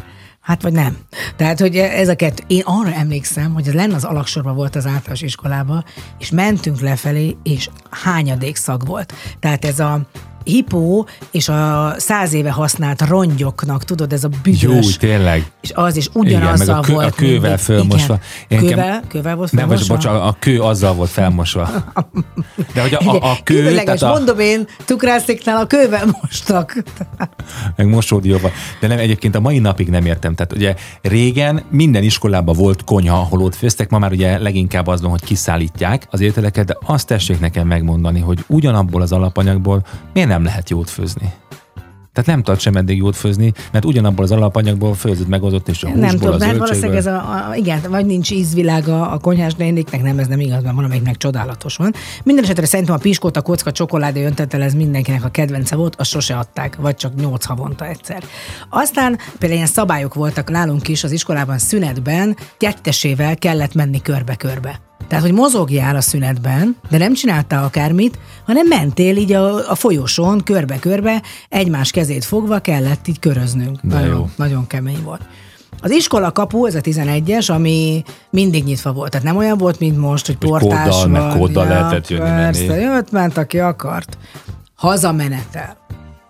Hát vagy nem. Tehát, hogy ez a kettő. Én arra emlékszem, hogy ez lenne az alaksorban volt az általános iskolában, és mentünk lefelé, és hányadék szag volt. Tehát ez a hipó és a száz éve használt rongyoknak, tudod, ez a büdös. Jó, tényleg. És az is ugyanazzal Igen, meg a kő, volt. A kővel mindig. felmosva. Igen. Kővel, kővel volt felmosva? Nem, bocs, a kő azzal volt felmosva. [LAUGHS] De hogy a, a, a kő... tehát a... mondom én, cukrászéknál a kővel mostak. [LAUGHS] meg mosódióval. De nem, egyébként a mai napig nem értem. Tehát ugye régen minden iskolában volt konyha, ahol ott főztek, ma már ugye leginkább az van, hogy kiszállítják az ételeket, de azt tessék nekem megmondani, hogy ugyanabból az alapanyagból miért nem nem lehet jót főzni. Tehát nem tart sem eddig jót főzni, mert ugyanabból az alapanyagból főzött meg ott és a húsból, Nem tudom, mert valószínűleg ez a, a, igen, vagy nincs ízvilága a konyhás néniknek, nem, ez nem igaz, mert van, amelyiknek csodálatos van. Minden esetre szerintem a piskóta kocka csokoládé öntetel, ez mindenkinek a kedvence volt, azt sose adták, vagy csak nyolc havonta egyszer. Aztán például ilyen szabályok voltak nálunk is az iskolában szünetben, kettesével kellett menni körbe-körbe. Tehát, hogy mozogjál a szünetben, de nem csináltál akármit, hanem mentél így a, a folyosón körbe-körbe, egymás kezét fogva kellett így köröznünk. De nagyon, jó. nagyon kemény volt. Az iskola kapu, ez a 11-es, ami mindig nyitva volt. Tehát nem olyan volt, mint most, hogy portás kóddal, van. Meg kóddal ja, lehetett jönni persze, menni. jött, ment, aki akart. Hazamenetel.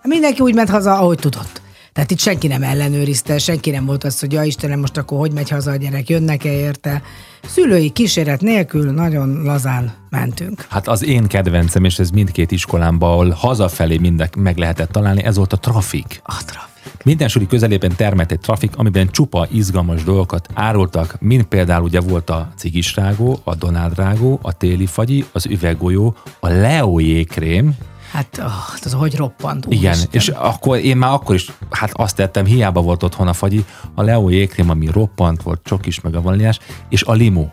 Mindenki úgy ment haza, ahogy tudott. Tehát itt senki nem ellenőrizte, senki nem volt az, hogy ja Istenem, most akkor hogy megy haza a gyerek, jönnek-e érte. Szülői kíséret nélkül nagyon lazán mentünk. Hát az én kedvencem, és ez mindkét iskolámban, ahol hazafelé mindek meg lehetett találni, ez volt a trafik. A trafik. Minden suli közelében termett egy trafik, amiben csupa izgalmas dolgokat árultak, mint például ugye volt a cigisrágó, a donádrágó, a téli fagyi, az üveggolyó, a leójékrém, Hát oh, az hogy roppant. Igen, Isten. és akkor én már akkor is, hát azt tettem, hiába volt otthon a fagyi, a Leo jégkrém, ami roppant volt, csokis meg a vaníliás, és a limó.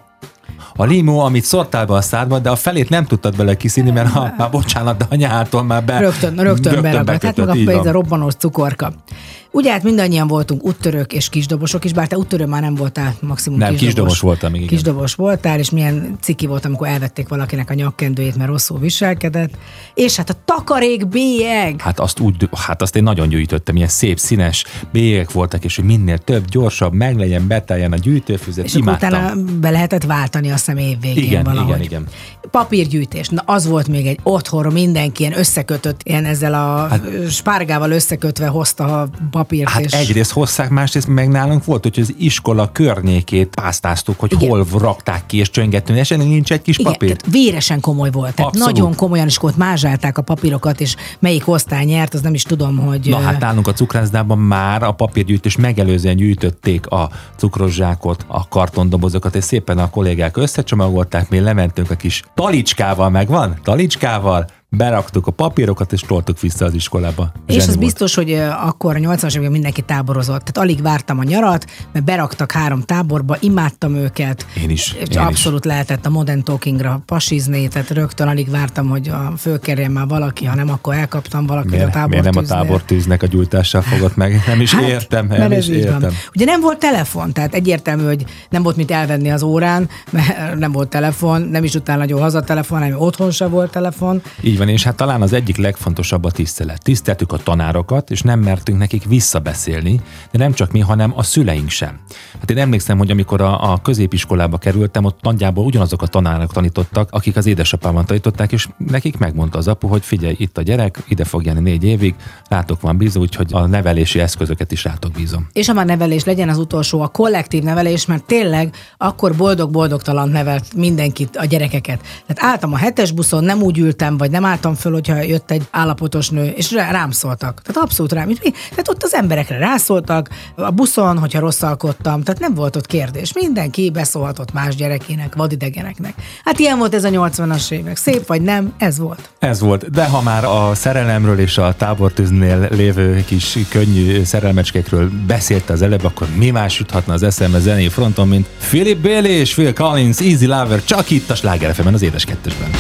A limó, amit szortál be a szádba, de a felét nem tudtad bele kiszínni, mert ha, ha bocsánat, de anyától már be... Rögtön, rögtön, rögtön beragadt. Hát meg a, a robbanós cukorka. Ugye hát mindannyian voltunk úttörők és kisdobosok is, bár te úttörő már nem voltál, maximum nem, kisdobos. kisdobos voltam, igen. Kisdobos voltál, és milyen ciki volt, amikor elvették valakinek a nyakkendőjét, mert rosszul viselkedett. És hát a takarék bélyeg. Hát azt úgy, hát azt én nagyon gyűjtöttem, ilyen szép színes bélyegek voltak, és hogy minél több, gyorsabb, meglegyen, beteljen a gyűjtőfüzet. És imádtam. utána be lehetett váltani a személy végén igen, valahogy. Igen, igen. Papírgyűjtés, na az volt még egy otthon, mindenki ilyen összekötött, ilyen ezzel a hát, spárgával összekötve hozta a papírt. Hát és... egyrészt hozzák, másrészt meg nálunk volt, hogy az iskola környékét pásztáztuk, hogy Igen. hol rakták ki és csöngettünk, és ennél nincs egy kis Igen, papír. Tehát véresen komoly volt. Tehát Abszolút. nagyon komolyan is volt, mázsálták a papírokat, és melyik osztály nyert, az nem is tudom, hogy... Na hát nálunk a cukrászdában már a papírgyűjtés megelőzően gyűjtötték a cukrozsákot, a kartondobozokat, és szépen a kollégák összecsomagolták, mi lementünk a kis talicskával, megvan? Talicskával, beraktuk a papírokat, és toltuk vissza az iskolába. És Zseni az volt. biztos, hogy akkor a 80-as években mindenki táborozott. Tehát alig vártam a nyarat, mert beraktak három táborba, imádtam őket. Én is. Én abszolút is. lehetett a Modern Talkingra pasizni, tehát rögtön alig vártam, hogy a fölkerjen már valaki, ha nem, akkor elkaptam valakit miért, a tábor Miért nem a tábortűznek a gyújtással fogott meg? Nem is hát, értem, nem is értem. Van. Ugye nem volt telefon, tehát egyértelmű, hogy nem volt mit elvenni az órán, mert nem volt telefon, nem is utána nagyon hazatelefon, hanem otthon se volt telefon. Így van van, és hát talán az egyik legfontosabb a tisztelet. Tiszteltük a tanárokat, és nem mertünk nekik visszabeszélni, de nem csak mi, hanem a szüleink sem. Hát én emlékszem, hogy amikor a, a középiskolába kerültem, ott nagyjából ugyanazok a tanárok tanítottak, akik az édesapában tanították, és nekik megmondta az apu, hogy figyelj, itt a gyerek, ide fog jönni négy évig, rátok van bízó, úgyhogy a nevelési eszközöket is rátok bízom. És a már nevelés legyen az utolsó, a kollektív nevelés, mert tényleg akkor boldog-boldogtalan nevelt mindenkit, a gyerekeket. Tehát álltam a hetes buszon, nem úgy ültem, vagy nem álltam föl, hogyha jött egy állapotos nő, és rám szóltak. Tehát abszolút rám. Tehát ott az emberekre rászóltak, a buszon, hogyha rosszalkodtam, tehát nem volt ott kérdés. Mindenki beszólhatott más gyerekének, vadidegeneknek. Hát ilyen volt ez a 80-as évek. Szép vagy nem, ez volt. Ez volt. De ha már a szerelemről és a tábortűznél lévő kis könnyű szerelmecskékről beszélt az előbb, akkor mi más juthatna az eszembe zenei fronton, mint Philip Bailey és Phil Collins, Easy Lover, csak itt a Sláger az édes kettesben.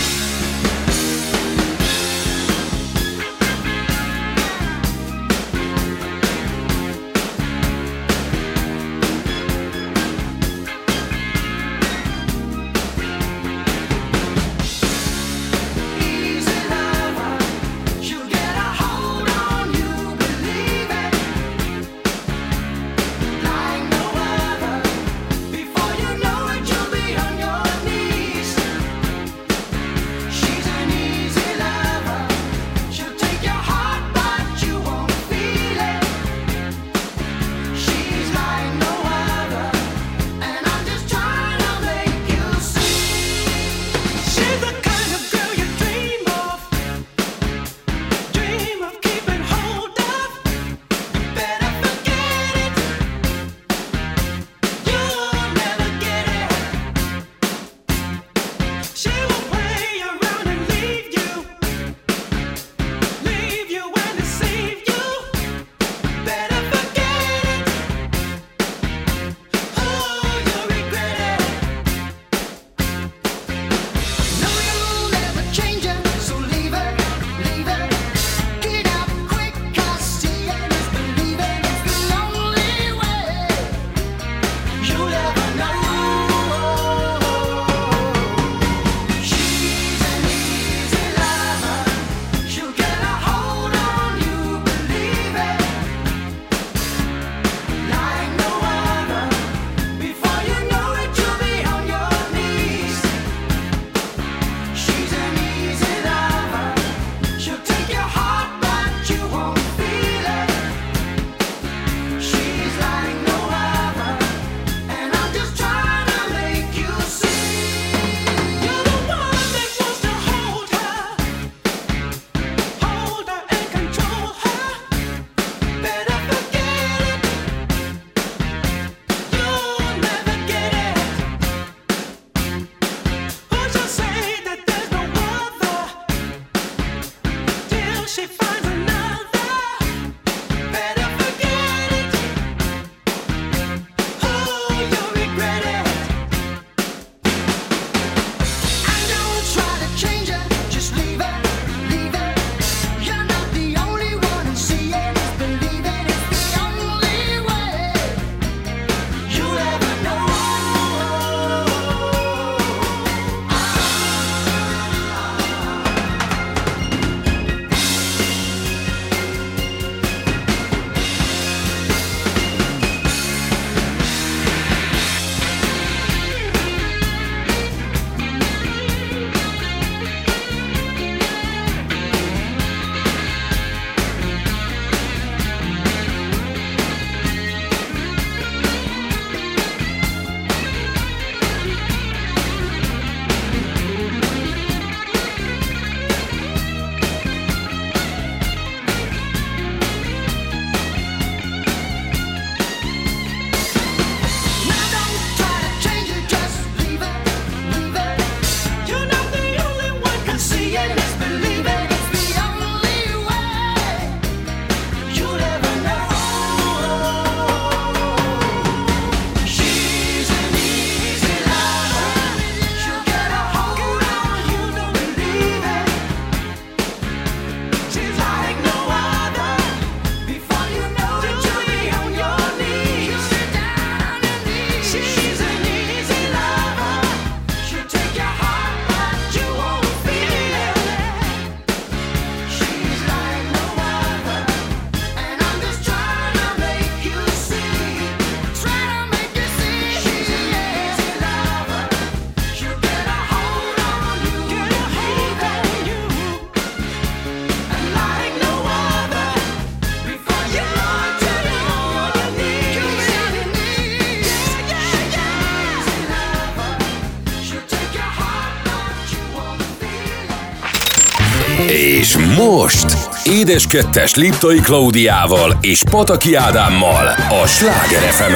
Most Édes Kettes Liptai Klaudiával és Pataki Ádámmal a Sláger fm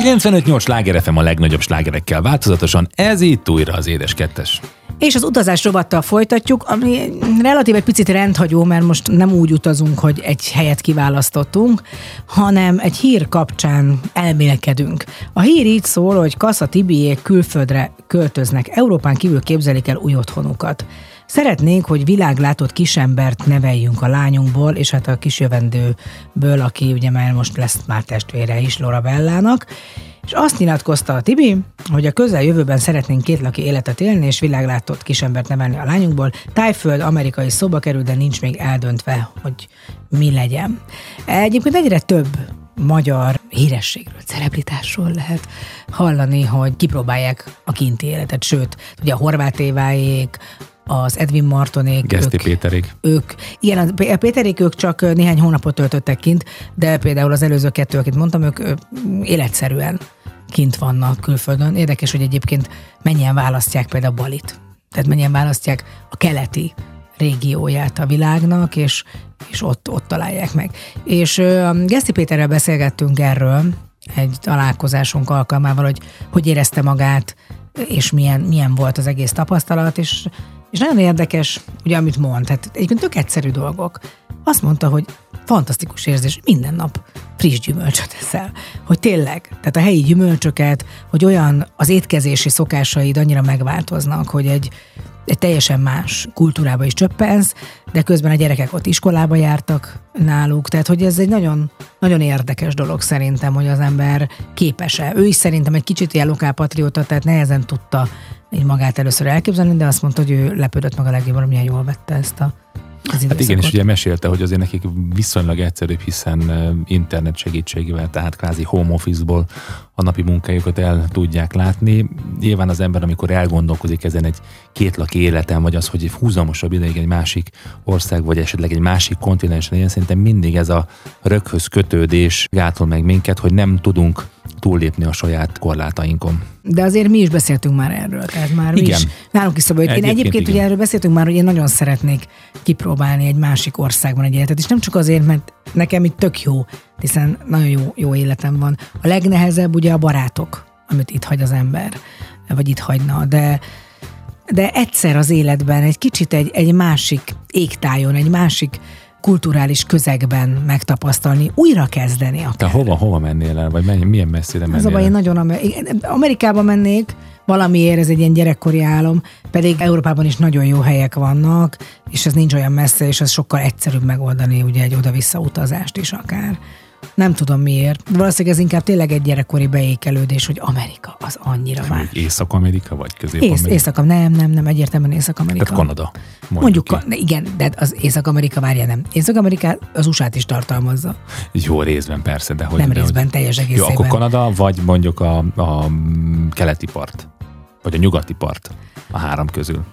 95-8 Sláger FM a legnagyobb slágerekkel változatosan, ez itt újra az Édes Kettes. És az utazás rovattal folytatjuk, ami relatív egy picit rendhagyó, mert most nem úgy utazunk, hogy egy helyet kiválasztottunk, hanem egy hír kapcsán elmélkedünk. A hír így szól, hogy Kassa Tibiék külföldre költöznek, Európán kívül képzelik el új otthonukat. Szeretnénk, hogy világlátott kisembert neveljünk a lányunkból, és hát a kisjövendőből, aki ugye már most lesz már testvére is Laura Bellának, és azt nyilatkozta a Tibi, hogy a közeljövőben szeretnénk két laki életet élni, és világlátott kisembert nevelni a lányunkból. Tájföld amerikai szóba kerül, de nincs még eldöntve, hogy mi legyen. Egyébként egyre több magyar hírességről, celebritásról lehet hallani, hogy kipróbálják a kinti életet, sőt, ugye a horvát éváék, az Edwin Martonék. Geszti ők, Péterék. Ők, igen, a Péterék ők csak néhány hónapot töltöttek kint, de például az előző kettő, akit mondtam, ők életszerűen kint vannak külföldön. Érdekes, hogy egyébként mennyien választják például Balit. Tehát mennyien választják a keleti régióját a világnak, és, és ott, ott találják meg. És Geszti Péterrel beszélgettünk erről egy találkozásunk alkalmával, hogy hogy érezte magát, és milyen, milyen volt az egész tapasztalat, és és nagyon érdekes, ugye amit mond, tehát egyébként tök egyszerű dolgok. Azt mondta, hogy fantasztikus érzés, minden nap friss gyümölcsöt eszel. Hogy tényleg, tehát a helyi gyümölcsöket, hogy olyan az étkezési szokásaid annyira megváltoznak, hogy egy, egy teljesen más kultúrába is csöppensz, de közben a gyerekek ott iskolába jártak náluk, tehát hogy ez egy nagyon, nagyon érdekes dolog szerintem, hogy az ember képes-e. Ő is szerintem egy kicsit ilyen lokálpatrióta, tehát nehezen tudta így magát először elképzelni, de azt mondta, hogy ő lepődött meg a legjobban, milyen jól vette ezt a hát igen, és ugye mesélte, hogy azért nekik viszonylag egyszerűbb, hiszen internet segítségével, tehát kvázi home office-ból a napi munkájukat el tudják látni. Nyilván az ember, amikor elgondolkozik ezen egy kétlaki életen, vagy az, hogy egy húzamosabb ideig egy másik ország, vagy esetleg egy másik kontinensen ilyen, szerintem mindig ez a röghöz kötődés gátol meg minket, hogy nem tudunk túllépni a saját korlátainkon. De azért mi is beszéltünk már erről, tehát már igen. mi is, nálunk is szóval, hogy én egyébként igen. ugye erről beszéltünk már, hogy én nagyon szeretnék kipróbálni egy másik országban egy életet, és nem csak azért, mert nekem itt tök jó, hiszen nagyon jó, jó életem van. A legnehezebb ugye a barátok, amit itt hagy az ember, vagy itt hagyna, de de egyszer az életben egy kicsit egy, egy másik égtájon, egy másik kulturális közegben megtapasztalni, újra kezdeni akár. Te hova, hova mennél el, vagy menj, milyen messzire mennél Az a baj, én nagyon Amer- Amerikába mennék, valamiért ez egy ilyen gyerekkori álom, pedig Európában is nagyon jó helyek vannak, és ez nincs olyan messze, és ez sokkal egyszerűbb megoldani ugye egy oda-vissza utazást is akár. Nem tudom miért. Valószínűleg ez inkább tényleg egy gyerekkori beékelődés, hogy Amerika az annyira már. Észak-Amerika vagy Közép-Amerika? Ész, észak nem, nem, nem, egyértelműen Észak-Amerika. Tehát Kanada. Mondjuk, mondjuk igen, de az Észak-Amerika várja nem. Észak-Amerika az usa is tartalmazza. Jó részben persze, de hogy... Nem de részben, hogy... teljes egészében. Jó, akkor Kanada, vagy mondjuk a, a keleti part, vagy a nyugati part a három közül.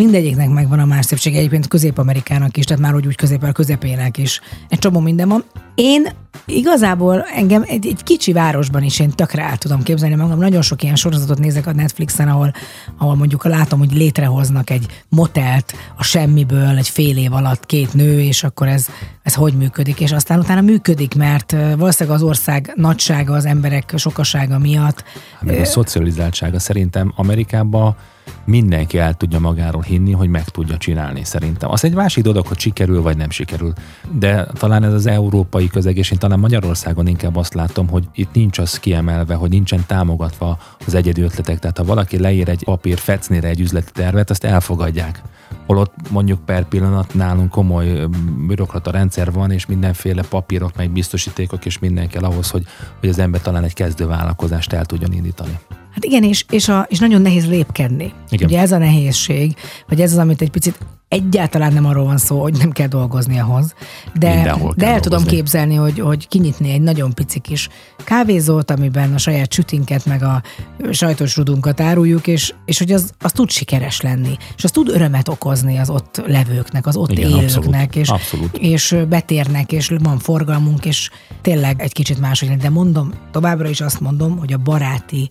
Mindegyiknek megvan a más szépsége, egyébként Közép-Amerikának is, tehát már úgy, úgy közép közepének is. Egy csomó minden van. Én igazából engem egy, egy kicsi városban is én tökre el tudom képzelni magam. Nagyon sok ilyen sorozatot nézek a Netflixen, ahol, ahol mondjuk látom, hogy létrehoznak egy motelt a semmiből egy fél év alatt két nő, és akkor ez, ez hogy működik, és aztán utána működik, mert valószínűleg az ország nagysága, az emberek sokasága miatt. Hát meg a szocializáltsága szerintem Amerikában mindenki el tudja magáról hinni, hogy meg tudja csinálni szerintem. Az egy másik dolog, hogy sikerül vagy nem sikerül. De talán ez az európai közeg, és én talán Magyarországon inkább azt látom, hogy itt nincs az kiemelve, hogy nincsen támogatva az egyedi ötletek. Tehát ha valaki leír egy papír fecnére egy üzleti tervet, azt elfogadják. Holott mondjuk per pillanat nálunk komoly bürokrata rendszer van, és mindenféle papírok, meg biztosítékok, és minden kell ahhoz, hogy, hogy az ember talán egy kezdő vállalkozást el tudjon indítani. Hát igen, és, és, a, és nagyon nehéz lépkedni. Igen. Ugye ez a nehézség, vagy ez az, amit egy picit egyáltalán nem arról van szó, hogy nem kell dolgozni ahhoz, de, de el tudom képzelni, hogy, hogy kinyitni egy nagyon pici kis kávézót, amiben a saját sütinket meg a sajtos rudunkat áruljuk, és, és hogy az, az tud sikeres lenni, és az tud örömet okozni az ott levőknek, az ott Igen, élőknek, abszolút, és, abszolút. és betérnek, és van forgalmunk, és tényleg egy kicsit máshogy, de mondom, továbbra is azt mondom, hogy a baráti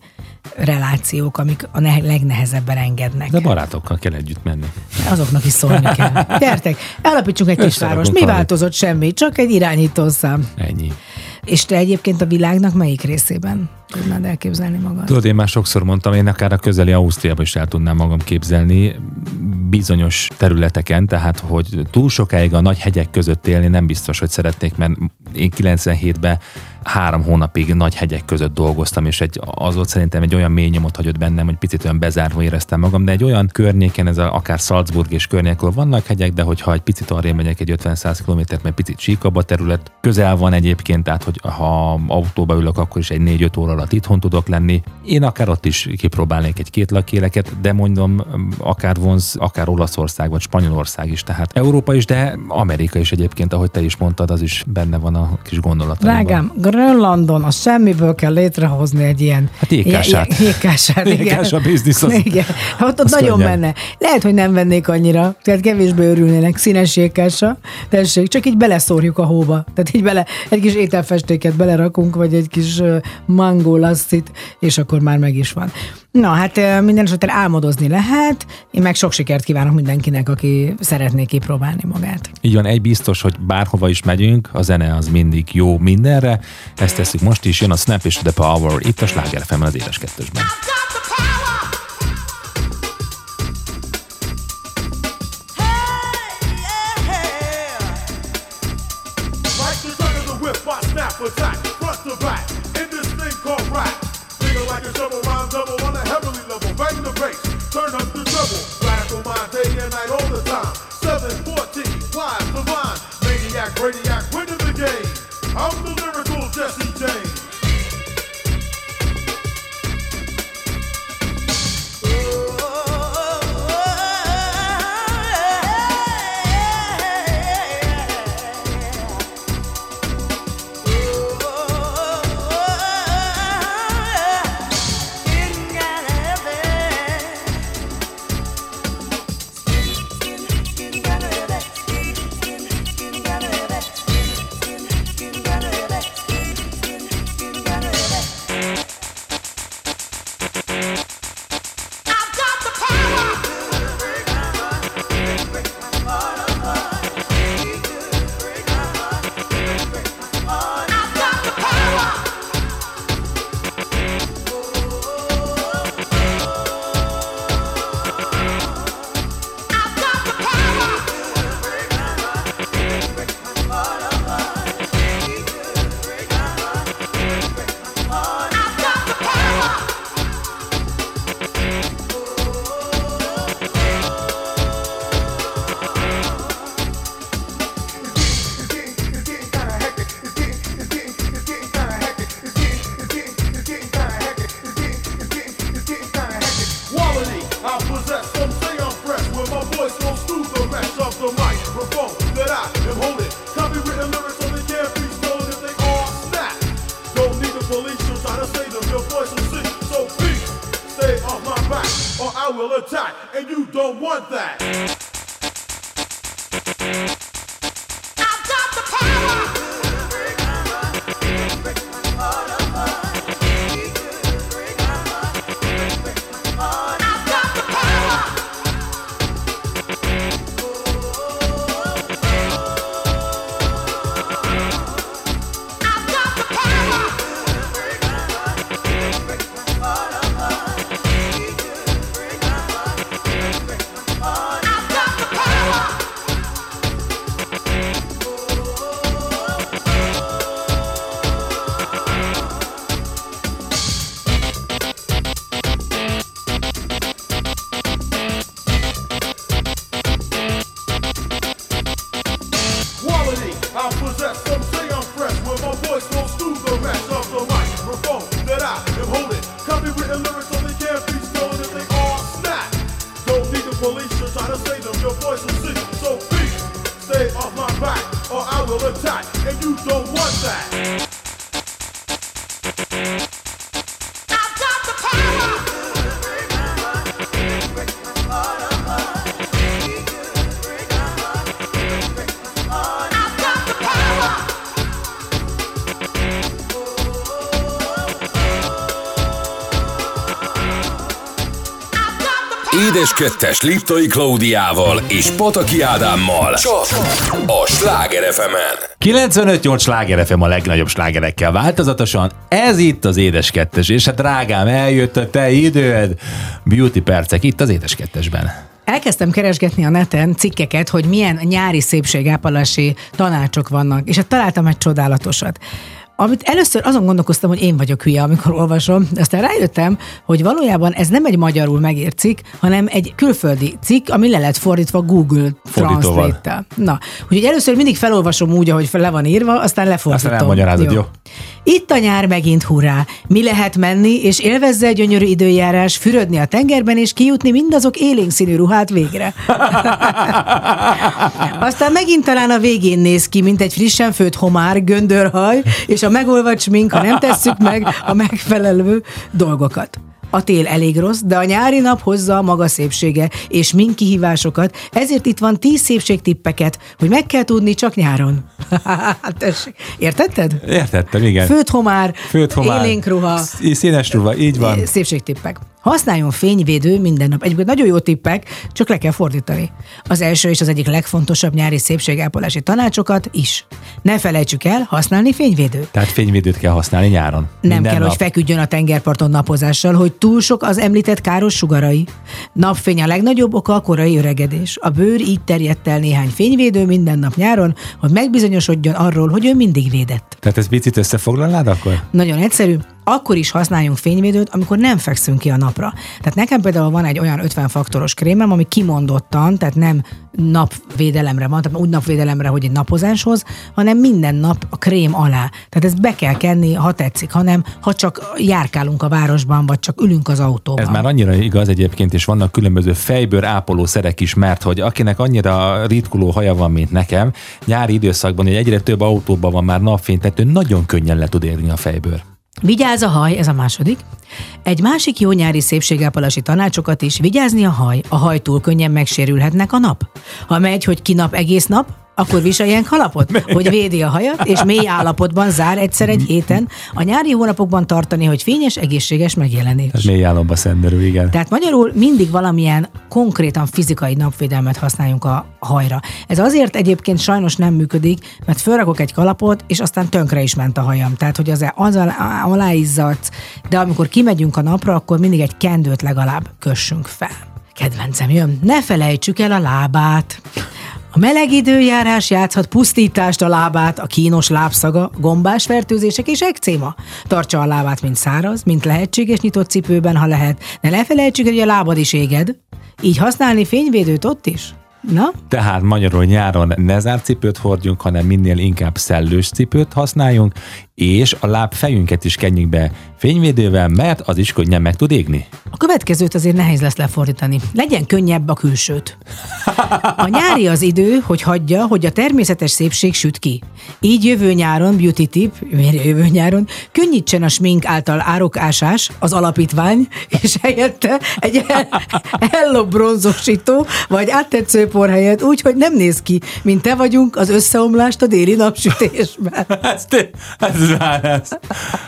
relációk, amik a ne- legnehezebben engednek. De barátokkal kell együtt menni. Azoknak is szólni kell. Gyertek, alapítsunk egy kisváros. Összerakunk Mi változott? Semmi, csak egy irányítószám. Ennyi. És te egyébként a világnak melyik részében tudnád elképzelni magad? Tudod, én már sokszor mondtam, én akár a közeli Ausztriába is el tudnám magam képzelni bizonyos területeken, tehát hogy túl sokáig a nagy hegyek között élni nem biztos, hogy szeretnék, mert én 97-ben három hónapig nagy hegyek között dolgoztam, és egy, az ott szerintem egy olyan mély nyomot hagyott bennem, hogy picit olyan bezárva éreztem magam, de egy olyan környéken, ez a, akár Salzburg és környékül vannak hegyek, de hogyha egy picit arra megyek egy 50-100 kilométert, mert picit síkabb a terület, közel van egyébként, tehát hogy ha autóba ülök, akkor is egy 4-5 óra alatt itthon tudok lenni. Én akár ott is kipróbálnék egy két lakéleket, de mondom, akár vonz, akár Olaszország vagy Spanyolország is, tehát Európa is, de Amerika is egyébként, ahogy te is mondtad, az is benne van a kis gondolataimban. Drágám, Grönlandon a semmiből kell létrehozni egy ilyen... Hát jégkását. ilyen- Jégkását, igen. Jégkása biznisz az- Igen, ott, ott nagyon könnyen. menne. Lehet, hogy nem vennék annyira, tehát kevésbé örülnének színes jégkása. Tessék, csak így beleszórjuk a hóba. Tehát így bele, egy kis ételfestéket belerakunk, vagy egy kis ö, mangó lasszit, és akkor már meg is van. Na, hát minden esetre álmodozni lehet. Én meg sok sikert kívánok mindenkinek, aki szeretné kipróbálni magát. Így van, egy biztos, hogy bárhova is megyünk, a zene az mindig jó mindenre. Ezt tesszük most is, jön a Snap és The Power, itt a Sláger FM az édes kettősben. 714, wise, divine, maniac, radiac, winning the game. I'm the Édes Kettes Liptai Klaudiával és Pataki Ádámmal. Csak a Sláger fm 95-8 sláger FM a legnagyobb slágerekkel változatosan. Ez itt az Édes Kettes, és hát drágám, eljött a te időd. Beauty percek itt az Édes Kettesben. Elkezdtem keresgetni a neten cikkeket, hogy milyen nyári szépségápolási tanácsok vannak, és hát találtam egy csodálatosat. Amit először azon gondolkoztam, hogy én vagyok hülye, amikor olvasom, aztán rájöttem, hogy valójában ez nem egy magyarul megírt cikk, hanem egy külföldi cikk, ami le lett fordítva Google. Translate-tel. Na, úgyhogy először mindig felolvasom úgy, ahogy le van írva, aztán lefordítom. Aztán elmagyarázod, jó? Itt a nyár megint hurrá. Mi lehet menni, és élvezze egy gyönyörű időjárás, fürödni a tengerben, és kijutni mindazok élénk színű ruhát végre. [LAUGHS] Aztán megint talán a végén néz ki, mint egy frissen főtt homár, göndörhaj, és a megolvadt smink, ha nem tesszük meg a megfelelő dolgokat. A tél elég rossz, de a nyári nap hozza a maga szépsége és mind kihívásokat, ezért itt van tíz szépségtippeket, hogy meg kell tudni csak nyáron. [LAUGHS] Tessék. Értetted? Értettem, igen. Főtt homár, Főtt homár, élénk ruha, sz- Színes ruha, így van. Szépségtippek. Használjon fényvédő minden nap. Egyébként nagyon jó tippek, csak le kell fordítani. Az első és az egyik legfontosabb nyári szépségápolási tanácsokat is. Ne felejtsük el használni fényvédőt. Tehát fényvédőt kell használni nyáron. Nem Minden kell, nap. hogy feküdjön a tengerparton napozással, hogy túl sok az említett káros sugarai. Napfény a legnagyobb oka a korai öregedés. A bőr így terjedt el néhány fényvédő minden nap nyáron, hogy megbizonyosodjon arról, hogy ő mindig védett. Tehát ezt picit összefoglalnád akkor? Nagyon egyszerű, akkor is használjunk fényvédőt, amikor nem fekszünk ki a napra. Tehát nekem például van egy olyan 50 faktoros krémem, ami kimondottan, tehát nem napvédelemre van, tehát úgy napvédelemre, hogy egy napozáshoz, hanem minden nap a krém alá. Tehát ezt be kell kenni, ha tetszik, hanem ha csak járkálunk a városban, vagy csak ülünk az autóban. Ez már annyira igaz egyébként, és vannak különböző fejbőr ápoló szerek is, mert hogy akinek annyira ritkuló haja van, mint nekem, nyári időszakban, hogy egyre több autóban van már napfény, tehát ő nagyon könnyen le tud érni a fejbőr. Vigyázz a haj, ez a második. Egy másik jó nyári szépségápolási tanácsokat is, vigyázni a haj. A haj túl könnyen megsérülhetnek a nap. Ha megy, hogy kinap egész nap, akkor viseljen kalapot, [LAUGHS] hogy védi a hajat, és mély állapotban zár egyszer egy héten, a nyári hónapokban tartani, hogy fényes, egészséges megjelenés. Ez mély álomba szenderül, igen. Tehát magyarul mindig valamilyen konkrétan fizikai napvédelmet használjunk a hajra. Ez azért egyébként sajnos nem működik, mert fölrakok egy kalapot, és aztán tönkre is ment a hajam. Tehát, hogy az, az alá- aláizzadsz, de amikor kimegyünk a napra, akkor mindig egy kendőt legalább kössünk fel. Kedvencem jön, ne felejtsük el a lábát. A meleg időjárás játszhat pusztítást a lábát, a kínos lábszaga, gombás fertőzések és ekcéma. Tartsa a lábát, mint száraz, mint lehetséges nyitott cipőben, ha lehet. Ne lefelejtsük, hogy a lábad is éged. Így használni fényvédőt ott is. Na, Tehát magyarul nyáron ne zárt cipőt hordjunk, hanem minél inkább szellős cipőt használjunk, és a láb fejünket is kenjük be fényvédővel, mert az is könnyen meg tud égni. a következőt azért nehéz lesz lefordítani. Legyen könnyebb a külsőt. A nyári az idő, hogy hagyja, hogy a természetes szépség süt ki. Így jövő nyáron, beauty tip, jövő nyáron, könnyítsen a smink által árokásás, az alapítvány, és helyette egy hello bronzosító, vagy áttetsző por helyett úgy, hogy nem néz ki, mint te vagyunk az összeomlást a déli napsütésben. [LAUGHS] Ez, te, ez, ez,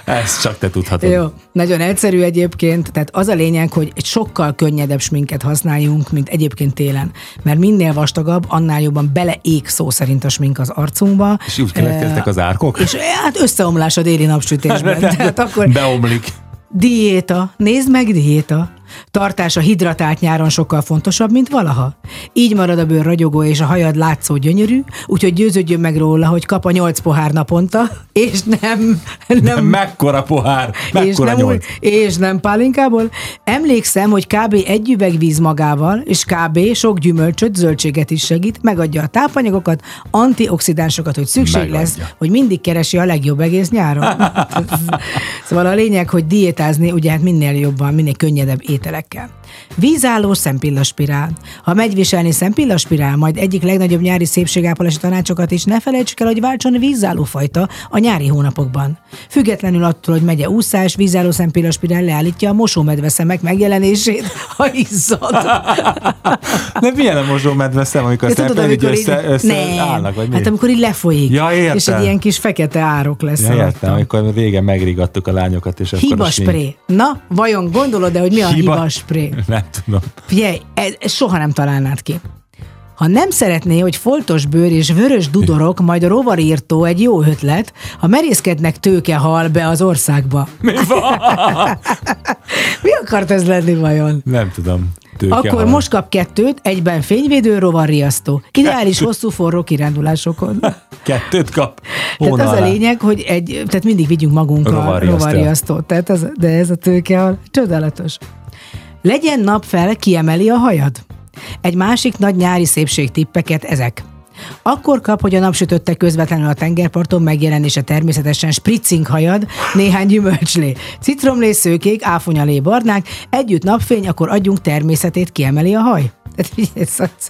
ez csak te tudhatod. Jó, nagyon egyszerű egyébként, tehát az a lényeg, hogy egy sokkal könnyedebb sminket használjunk, mint egyébként télen. Mert minél vastagabb, annál jobban beleég szó szerint a smink az arcunkba. És úgy keletkeztek az árkok? És hát összeomlás a déli napsütésben. [LAUGHS] Tehát akkor Beomlik. diéta, nézd meg diéta. Tartása hidratált nyáron sokkal fontosabb, mint valaha. Így marad a bőr ragyogó és a hajad látszó gyönyörű, úgyhogy győződjön meg róla, hogy kap a nyolc pohár naponta, és nem, nem Mekkora pohár, és mekkora nem, nyolc. és nem pálinkából. Emlékszem, hogy kb. egy üveg víz magával, és kb. sok gyümölcsöt, zöldséget is segít, megadja a tápanyagokat, antioxidánsokat, hogy szükség Megadja. lesz, hogy mindig keresi a legjobb egész nyáron. [LAUGHS] szóval a lényeg, hogy diétázni ugye hát minél jobban, minél könnyedebb ételekkel. Vízálló szempillaspirál. Ha megy viselni szempillaspirál, majd egyik legnagyobb nyári szépségápolási tanácsokat is, ne felejtsük el, hogy váltson vízálló fajta a nyári hónapokban. Függetlenül attól, hogy megye úszás, vízálló szempillaspirál leállítja a mosómedve szemek megjelenését, [LAUGHS] ha izzad. De milyen a mosómedve szem, amikor Ja, a tudod, amikor össze, így, össze nem, állnak, vagy mi? hát amikor így lefolyik, Ja, értem. és egy ilyen kis fekete árok lesz Ja, értem, amikor régen megrigattuk a lányokat, és akkor Hiba a smink- spré. Na, vajon gondolod-e, hogy mi a hiba, Olivaspré. [LAUGHS] Nem tudom. Figyelj, ez, ez soha nem találnád ki. Ha nem szeretné, hogy foltos bőr és vörös dudorok, majd a rovarírtó egy jó ötlet, ha merészkednek tőke hal be az országba. Mi van? [LAUGHS] Mi akart ez lenni vajon? Nem tudom. Tőke Akkor halál. most kap kettőt, egyben fényvédő rovarriasztó. Ideális hosszú forró kirándulásokon. [LAUGHS] Kettőt kap. Tehát Hóna az a lényeg, hogy egy, tehát mindig vigyünk magunkkal Rovarriasztó. rovarriasztót. Tehát az, de ez a tőke csodálatos. Legyen nap fel, kiemeli a hajad. Egy másik nagy nyári szépség tippeket ezek. Akkor kap, hogy a napsütötte közvetlenül a tengerparton megjelenése természetesen spritzing hajad, néhány gyümölcslé, citromlé, szőkék, áfonyalé, barnák, együtt napfény, akkor adjunk természetét, kiemeli a haj.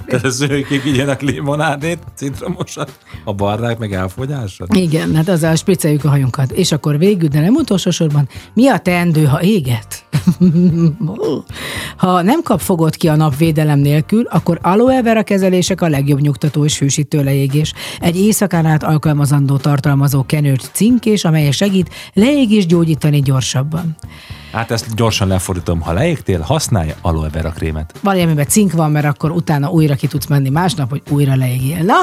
Tehát a szőkék igyenek limonádét, citromosat, a barnák meg elfogyásod. Igen, hát azzal spricceljük a hajunkat. És akkor végül, de nem utolsó sorban, mi a teendő, ha éget? [LAUGHS] ha nem kap fogod ki a nap védelem nélkül, akkor aloe vera kezelések a legjobb nyugtató és hősítő leégés. Egy éjszakán át alkalmazandó tartalmazó kenőt cinkés, amely segít leégés gyógyítani gyorsabban. Hát ezt gyorsan lefordítom. Ha leégtél, használja aloe vera krémet. Valamiben cink van, mert akkor utána újra ki tudsz menni másnap, hogy újra leégjél. Na,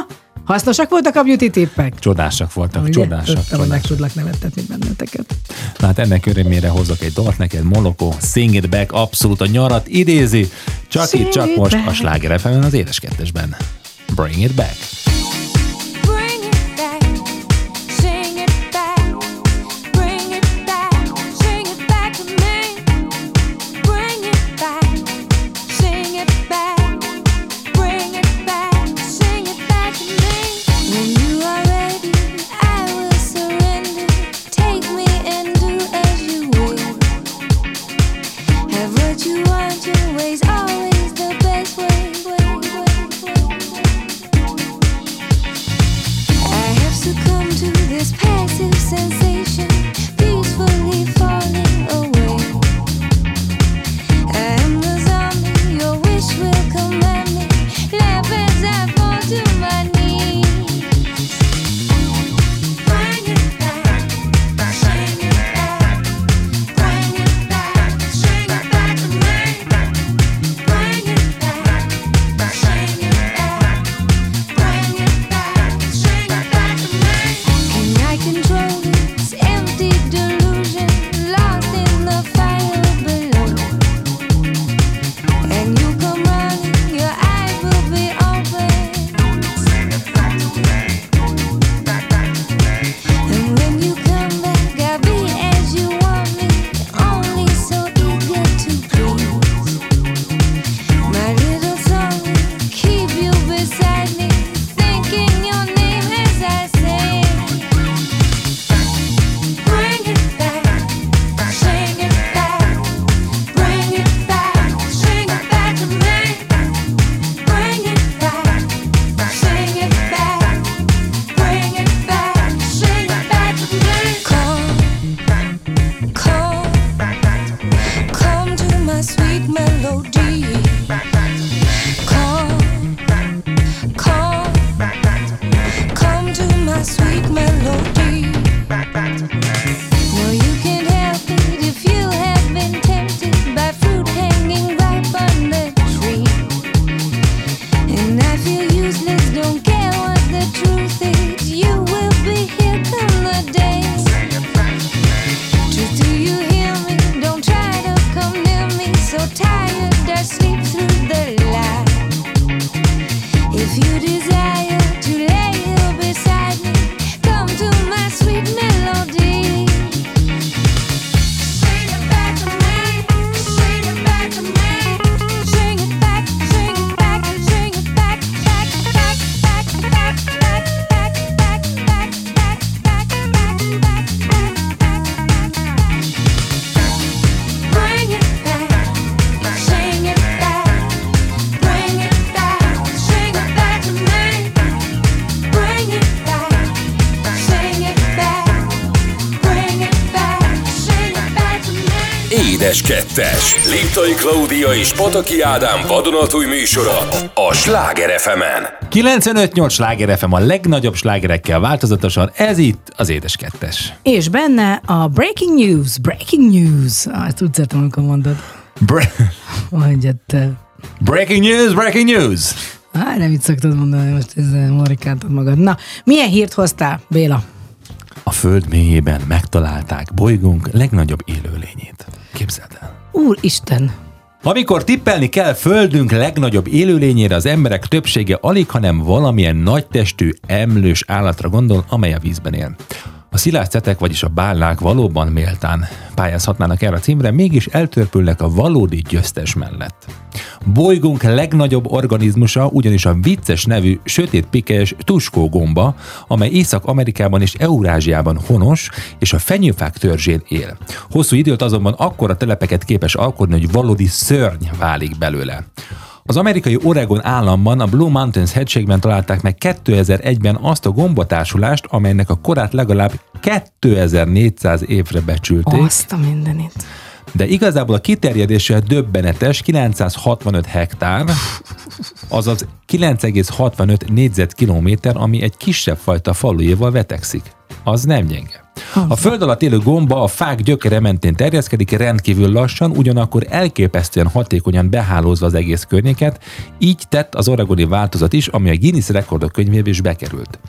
hasznosak voltak a beauty tippek? Csodásak voltak, Ugye? csodásak. Tudtam, hogy meg tudlak nevettetni benneteket. Na hát ennek örömére hozok egy dalt neked, Moloko, Sing It Back, abszolút a nyarat idézi, csak Sing itt, csak most a back. Sláger FM-en az édes kettesben. Bring it back. Liptai Klaudia és Pataki Ádám vadonatúj műsora a Sláger fm 95-8 sláger FM a legnagyobb slágerekkel változatosan, ez itt az édes kettes. És benne a breaking news, breaking news. Ah, ezt úgy szeretem, amikor mondod. Bre- Mondjad te. breaking news, breaking news! Á, nem így szoktad mondani, most ez morikáltad magad. Na, milyen hírt hoztál, Béla? A föld mélyében megtalálták bolygónk legnagyobb élőlényét. Képzeld el. Úristen, Amikor tippelni kell földünk legnagyobb élőlényére, az emberek többsége alig, hanem valamilyen nagytestű, emlős állatra gondol, amely a vízben él. A szilászcetek, vagyis a bálnák valóban méltán pályázhatnának erre a címre, mégis eltörpülnek a valódi győztes mellett. Bolygónk legnagyobb organizmusa ugyanis a vicces nevű sötét pikes tuskógomba, amely Észak-Amerikában és Eurázsiában honos, és a fenyőfák törzsén él. Hosszú időt azonban akkora telepeket képes alkotni, hogy valódi szörny válik belőle. Az amerikai Oregon államban, a Blue Mountains hegységben találták meg 2001-ben azt a gombatársulást, amelynek a korát legalább 2400 évre becsülték, azt a mindenit. de igazából a kiterjedése döbbenetes 965 hektár, azaz 9,65 négyzetkilométer, ami egy kisebb fajta falujéval vetekszik. Az nem gyenge. A föld alatt élő gomba a fák gyökere mentén terjeszkedik rendkívül lassan, ugyanakkor elképesztően hatékonyan behálózva az egész környéket, így tett az oregoni változat is, ami a Guinness rekordok könyvébe is bekerült.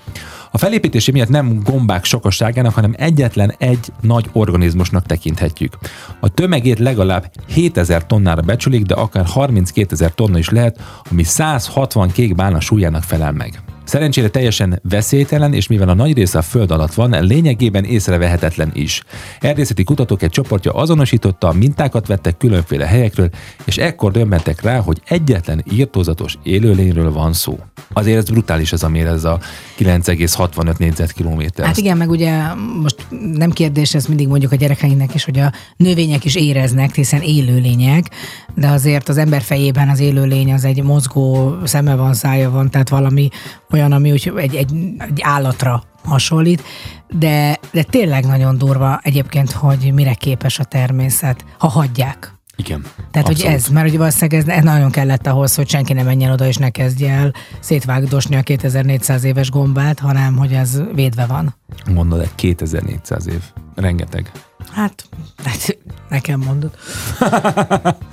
A felépítési miatt nem gombák sokasságának, hanem egyetlen egy nagy organizmusnak tekinthetjük. A tömegét legalább 7000 tonnára becsülik, de akár 32 ezer tonna is lehet, ami 160 kék bálna súlyának felel meg. Szerencsére teljesen veszélytelen, és mivel a nagy része a föld alatt van, lényegében észrevehetetlen is. Erdészeti kutatók egy csoportja azonosította, mintákat vettek különféle helyekről, és ekkor döbbentek rá, hogy egyetlen írtózatos élőlényről van szó. Azért ez brutális ez a méret, ez a 9,65 négyzetkilométer. Hát igen, meg ugye most nem kérdés, ezt mindig mondjuk a gyerekeinknek is, hogy a növények is éreznek, hiszen élőlények, de azért az ember fejében az élőlény az egy mozgó szeme van, szája van, tehát valami olyan, ami úgy egy, egy, egy állatra hasonlít, de, de tényleg nagyon durva egyébként, hogy mire képes a természet, ha hagyják. Igen. Tehát, hogy ez, mert hogy valószínűleg ez nagyon kellett ahhoz, hogy senki ne menjen oda és ne kezdje el szétvágdosni a 2400 éves gombát, hanem hogy ez védve van. Mondod, egy 2400 év. Rengeteg. Hát, hát nekem mondod.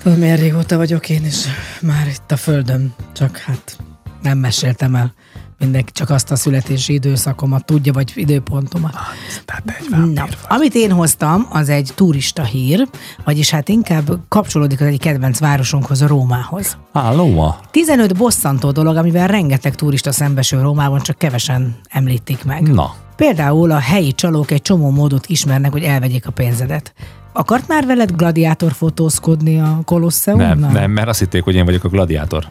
Tudom, milyen régóta vagyok én is már itt a földön, csak hát nem meséltem el. Mindenki csak azt a születési időszakomat tudja, vagy időpontomat. Tehát egy Na, amit én hoztam, az egy turista hír, vagyis hát inkább kapcsolódik az egyik kedvenc városunkhoz, a Rómához. Állóma. 15 bosszantó dolog, amivel rengeteg turista szembesül Rómában, csak kevesen említik meg. Na, Például a helyi csalók egy csomó módot ismernek, hogy elvegyék a pénzedet. Akart már veled gladiátor fotózkodni a Kolosseumnál? nem, nem, mert azt hitték, hogy én vagyok a gladiátor.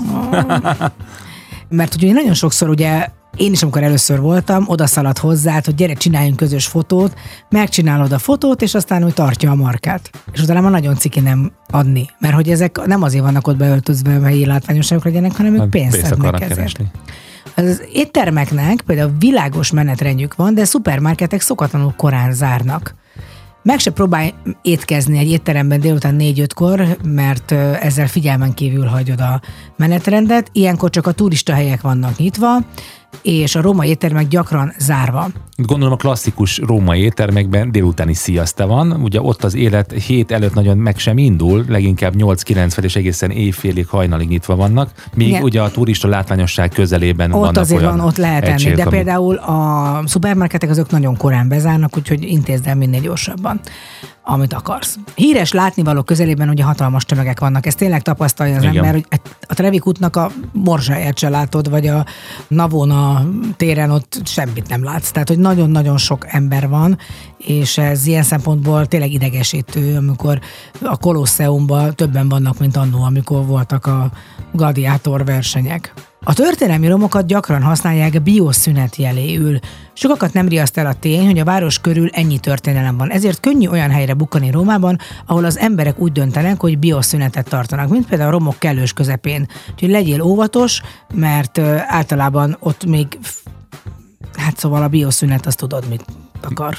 [LAUGHS] Mert ugye nagyon sokszor ugye én is, amikor először voltam, oda szaladt hozzá, hogy gyere, csináljunk közös fotót, megcsinálod a fotót, és aztán úgy tartja a markát. És utána már nagyon ciki nem adni, mert hogy ezek nem azért vannak ott beöltözve, hogy látványosságok legyenek, hanem ők pénzt Pénzt akarnak ezért. keresni. Az éttermeknek például világos menetrendjük van, de szupermarketek szokatlanul korán zárnak. Meg se próbálj étkezni egy étteremben délután 4-5-kor, mert ezzel figyelmen kívül hagyod a menetrendet. Ilyenkor csak a turista helyek vannak nyitva, és a római éttermek gyakran zárva. Gondolom a klasszikus római éttermekben délutáni sziaszta van, ugye ott az élet hét előtt nagyon meg sem indul, leginkább 8-9 fel és egészen éjfélig hajnalig nyitva vannak, míg Igen. ugye a turista látványosság közelében Ott vannak azért olyan van, ott lehet enni, de amik- például a szupermarketek azok nagyon korán bezárnak, úgyhogy intézd el minél gyorsabban, amit akarsz. Híres látnivaló közelében ugye hatalmas tömegek vannak, ezt tényleg tapasztalja az Igen. ember, hogy a Trevik útnak a morzsáját se látod, vagy a Navona téren ott semmit nem látsz. Tehát, hogy nagyon-nagyon sok ember van, és ez ilyen szempontból tényleg idegesítő, amikor a Kolosseumban többen vannak, mint annó, amikor voltak a gladiátor versenyek. A történelmi romokat gyakran használják bioszünet jeléül. Sokakat nem riaszt el a tény, hogy a város körül ennyi történelem van, ezért könnyű olyan helyre bukkani Rómában, ahol az emberek úgy döntenek, hogy bioszünetet tartanak, mint például a romok kellős közepén. Úgyhogy legyél óvatos, mert általában ott még Hát szóval a bioszünet, azt tudod, mit akar.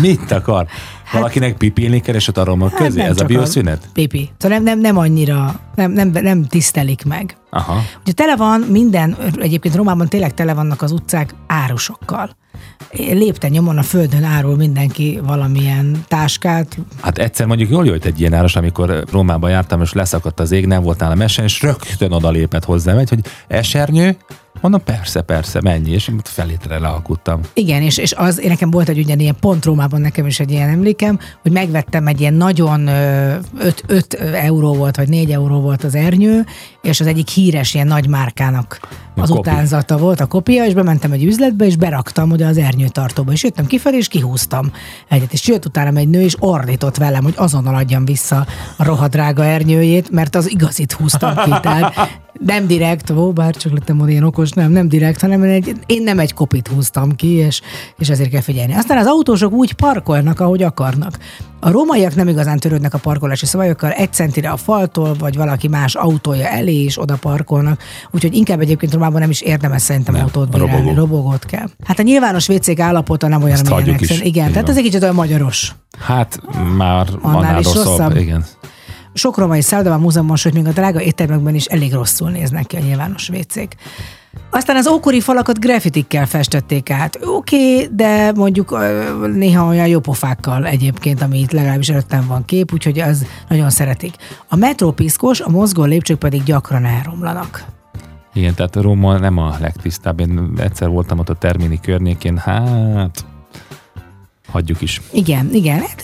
Mit akar? Valakinek pipilni keresett a romok közé? Hát nem Ez a bioszünet? Pipi. Szóval nem, nem, nem annyira, nem, nem, nem tisztelik meg. Aha. Ugye tele van minden, egyébként Romában tényleg tele vannak az utcák árusokkal. lépten nyomon a földön árul mindenki valamilyen táskát. Hát egyszer mondjuk jól jött egy ilyen áros, amikor Rómában jártam, és leszakadt az ég, nem volt nálam esen, és rögtön oda lépett hozzám, egy, hogy esernyő, mondom, persze, persze, mennyi, és felétre lealkuttam. Igen, és, és az, én nekem volt egy ugyanilyen pont Rómában nekem is egy ilyen emlékem, hogy megvettem egy ilyen nagyon 5 euró volt, vagy 4 euró volt az ernyő, és az egyik híres ilyen nagy márkának az kopi. utánzata volt, a kopia, és bementem egy üzletbe, és beraktam oda az ernyőtartóba, és jöttem kifelé, és kihúztam egyet, és jött utána egy nő, és ordított velem, hogy azonnal adjam vissza a rohadrága ernyőjét, mert az igazit húztam ki, tehát nem direkt, ó, bár csak lettem volna ilyen okos, nem, nem direkt, hanem egy, én nem egy kopit húztam ki, és, és ezért kell figyelni. Aztán az autósok úgy parkolnak, ahogy akarnak. A rómaiak nem igazán törődnek a parkolási szabályokkal, egy centire a faltól, vagy valaki más autója elé is oda parkolnak, úgyhogy inkább egyébként Romában nem is érdemes szerintem Nem, autót bérelni, robogó. robogót kell. Hát a nyilvános WC-k állapota nem olyan, szerint- Igen, Így tehát van. ez egy kicsit olyan magyaros. Hát már Annál annál, is rosszabb. rosszabb? Igen. Sok romai szállodában, múzeumban, sőt még a drága éttermekben is elég rosszul néznek ki a nyilvános vécék. Aztán az ókori falakat grafitikkel festették át. Oké, okay, de mondjuk néha olyan jópofákkal egyébként, ami itt legalábbis előttem van kép, úgyhogy az nagyon szeretik. A metró piszkos, a mozgó lépcsők pedig gyakran elromlanak. Igen, tehát Róma nem a legtisztább. Én egyszer voltam ott a Termini környékén, hát hagyjuk is. Igen, igen, hát,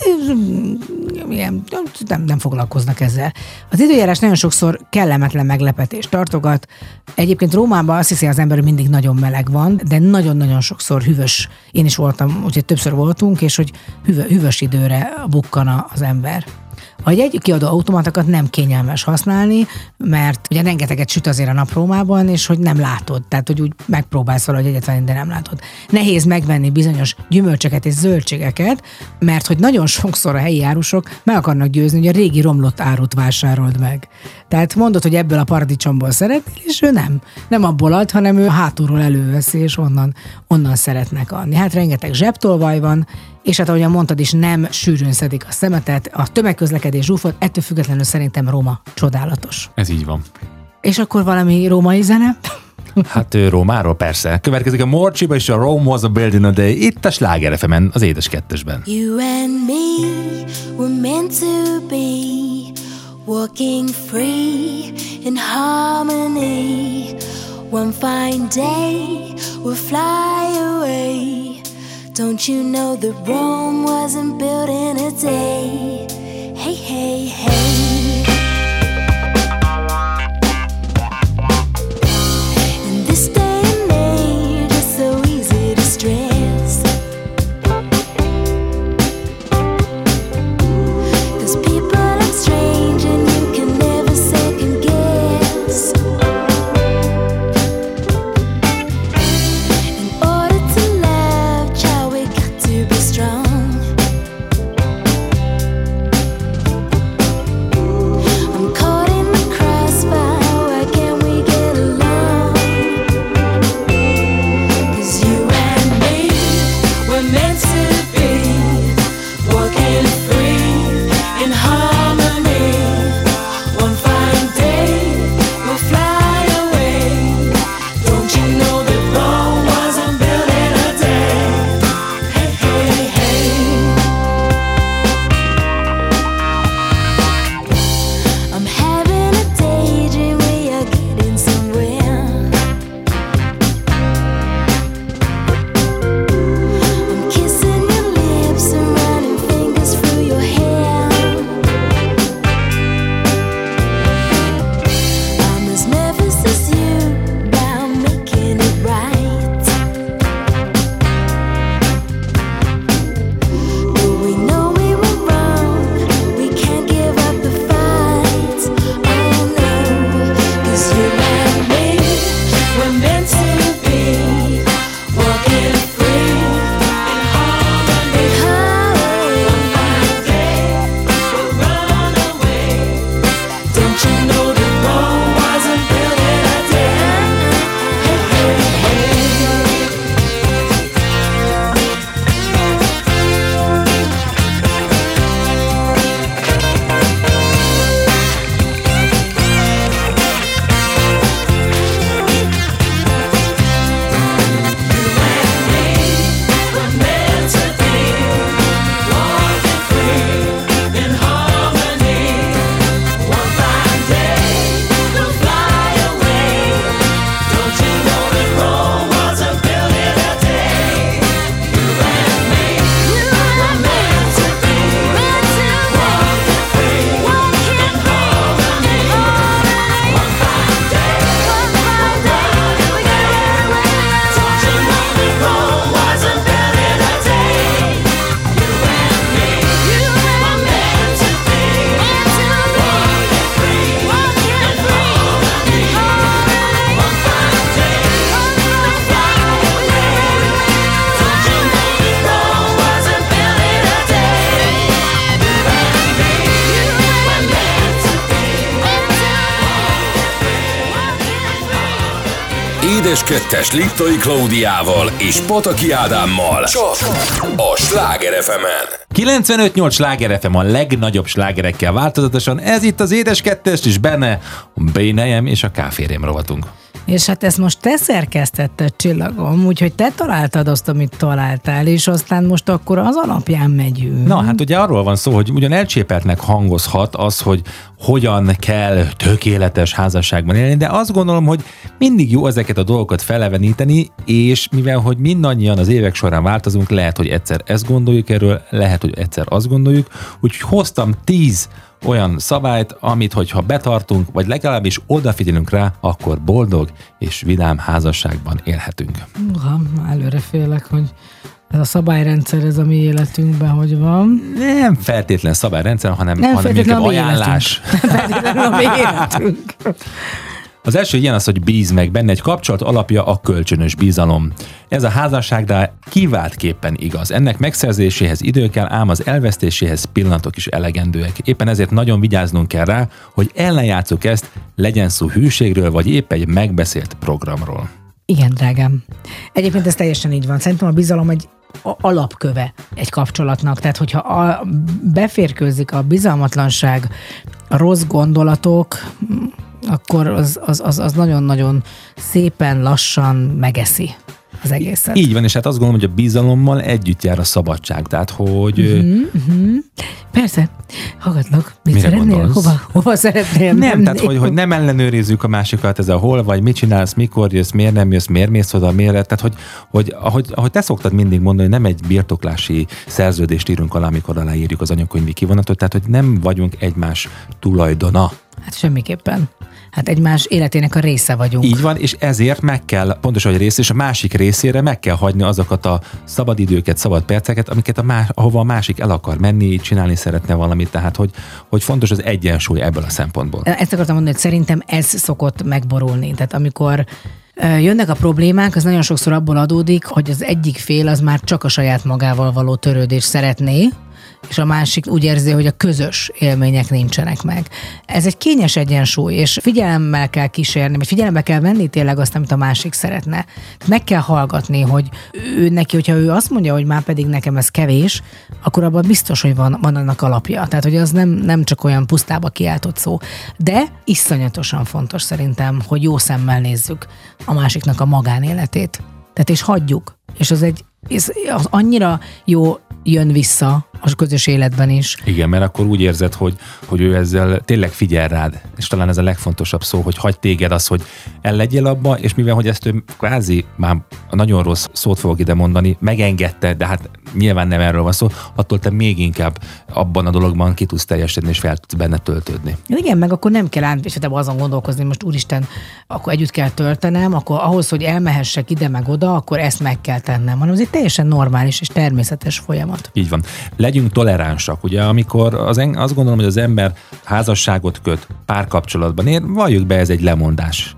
igen nem, nem foglalkoznak ezzel. Az időjárás nagyon sokszor kellemetlen meglepetést tartogat. Egyébként Rómában azt hiszi az ember, hogy mindig nagyon meleg van, de nagyon-nagyon sokszor hűvös. Én is voltam, úgyhogy többször voltunk, és hogy hűvö, hűvös időre bukkan az ember. A jegykiadó automatokat nem kényelmes használni, mert ugye rengeteget süt azért a nap Rómában, és hogy nem látod, tehát hogy úgy megpróbálsz valahogy egyet venni, de nem látod. Nehéz megvenni bizonyos gyümölcsöket és zöldségeket, mert hogy nagyon sokszor a helyi árusok meg akarnak győzni, hogy a régi romlott árut vásárold meg. Tehát mondod, hogy ebből a paradicsomból szeretnél, és ő nem. Nem abból ad, hanem ő hátulról előveszi, és onnan, onnan szeretnek adni. Hát rengeteg zsebtolvaj van, és hát ahogyan mondtad is, nem sűrűn szedik a szemetet, a tömegközlekedés zsúfolt, ettől függetlenül szerintem Róma csodálatos. Ez így van. És akkor valami római zene? Hát ő Rómáról persze. Következik a Morcsiba és a Rome was a building a day. Itt a Sláger fm az édes kettesben. You and me were meant to be walking free in harmony. One fine day we'll fly away. Don't you know that Rome wasn't built in a day? Hey, hey, hey. 2-es Liptai Klaudiával és Pataki Ádámmal. Csak a Sláger fm 95-8 Sláger FM a legnagyobb slágerekkel változatosan. Ez itt az Édes 2 és benne a Bénejem és a Káférém rovatunk. És hát ezt most te szerkesztetted, Csillagom, úgyhogy te találtad azt, amit találtál, és aztán most akkor az alapján megyünk. Na, hát ugye arról van szó, hogy ugyan elcsépeltnek hangozhat az, hogy hogyan kell tökéletes házasságban élni, de azt gondolom, hogy mindig jó ezeket a dolgokat feleveníteni, és mivel, hogy mindannyian az évek során változunk, lehet, hogy egyszer ezt gondoljuk erről, lehet, hogy egyszer azt gondoljuk, úgyhogy hoztam tíz olyan szabályt, amit hogyha betartunk, vagy legalábbis odafigyelünk rá, akkor boldog és vidám házasságban élhetünk. Uha, előre félek, hogy ez a szabályrendszer, ez a mi életünkben hogy van. Nem feltétlen szabályrendszer, hanem, Nem hanem feltétlenül inkább a ajánlás. életünk. Feltétlenül a mi [LAUGHS] életünk. Az első ilyen az, hogy bíz meg benne. Egy kapcsolat alapja a kölcsönös bizalom. Ez a házasságra kiváltképpen igaz. Ennek megszerzéséhez idő kell, ám az elvesztéséhez pillanatok is elegendőek. Éppen ezért nagyon vigyáznunk kell rá, hogy ellenjátszuk ezt, legyen szó hűségről, vagy épp egy megbeszélt programról. Igen, drágám. Egyébként ez teljesen így van. Szerintem a bizalom egy alapköve egy kapcsolatnak. Tehát, hogyha a, beférkőzik a bizalmatlanság, a rossz gondolatok, akkor az, az, az, az nagyon-nagyon szépen lassan megeszi az egészet. Így van, és hát azt gondolom, hogy a bizalommal együtt jár a szabadság. Tehát, hogy mm-hmm. Persze, hallgatlak. Mit Mire szeretnél? gondolsz? Hova, hova szeretnél Nem, menni? tehát hogy, hogy nem ellenőrizzük a másikat, ez a hol vagy, mit csinálsz, mikor jössz, miért nem jössz, miért mész oda, miért, tehát hogy, hogy ahogy, ahogy te szoktad mindig mondani, nem egy birtoklási szerződést írunk alá, amikor aláírjuk az anyakönyvi kivonatot, tehát hogy nem vagyunk egymás tulajdona. Hát semmiképpen. Hát egymás életének a része vagyunk. Így van, és ezért meg kell, pontosan, hogy rész, és a másik részére meg kell hagyni azokat a szabad időket, szabad perceket, amiket a más, ahova a másik el akar menni, csinálni szeretne valamit, tehát hogy, hogy fontos az egyensúly ebből a szempontból. Ezt akartam mondani, hogy szerintem ez szokott megborulni. Tehát amikor jönnek a problémák, az nagyon sokszor abból adódik, hogy az egyik fél az már csak a saját magával való törődés szeretné, és a másik úgy érzi, hogy a közös élmények nincsenek meg. Ez egy kényes egyensúly, és figyelemmel kell kísérni, vagy figyelembe kell venni tényleg azt, amit a másik szeretne. Meg kell hallgatni, hogy ő neki, hogyha ő azt mondja, hogy már pedig nekem ez kevés, akkor abban biztos, hogy van, van annak alapja. Tehát, hogy az nem, nem csak olyan pusztába kiáltott szó. De iszonyatosan fontos szerintem, hogy jó szemmel nézzük a másiknak a magánéletét. Tehát és hagyjuk. És az egy, ez, az annyira jó jön vissza a közös életben is. Igen, mert akkor úgy érzed, hogy, hogy ő ezzel tényleg figyel rád, és talán ez a legfontosabb szó, hogy hagy téged az, hogy el legyél abba, és mivel, hogy ezt ő kvázi, már nagyon rossz szót fogok ide mondani, megengedte, de hát nyilván nem erről van szó, attól te még inkább abban a dologban ki tudsz teljesedni, és fel tudsz benne töltődni. Igen, meg akkor nem kell át, és hát azon gondolkozni, most úristen, akkor együtt kell töltenem, akkor ahhoz, hogy elmehessek ide meg oda, akkor ezt meg kell tennem, hanem ez egy teljesen normális és természetes folyamat. Így van. Legyünk toleránsak. Ugye, amikor az, en- azt gondolom, hogy az ember házasságot köt, párkapcsolatban él, valljuk be, ez egy lemondás.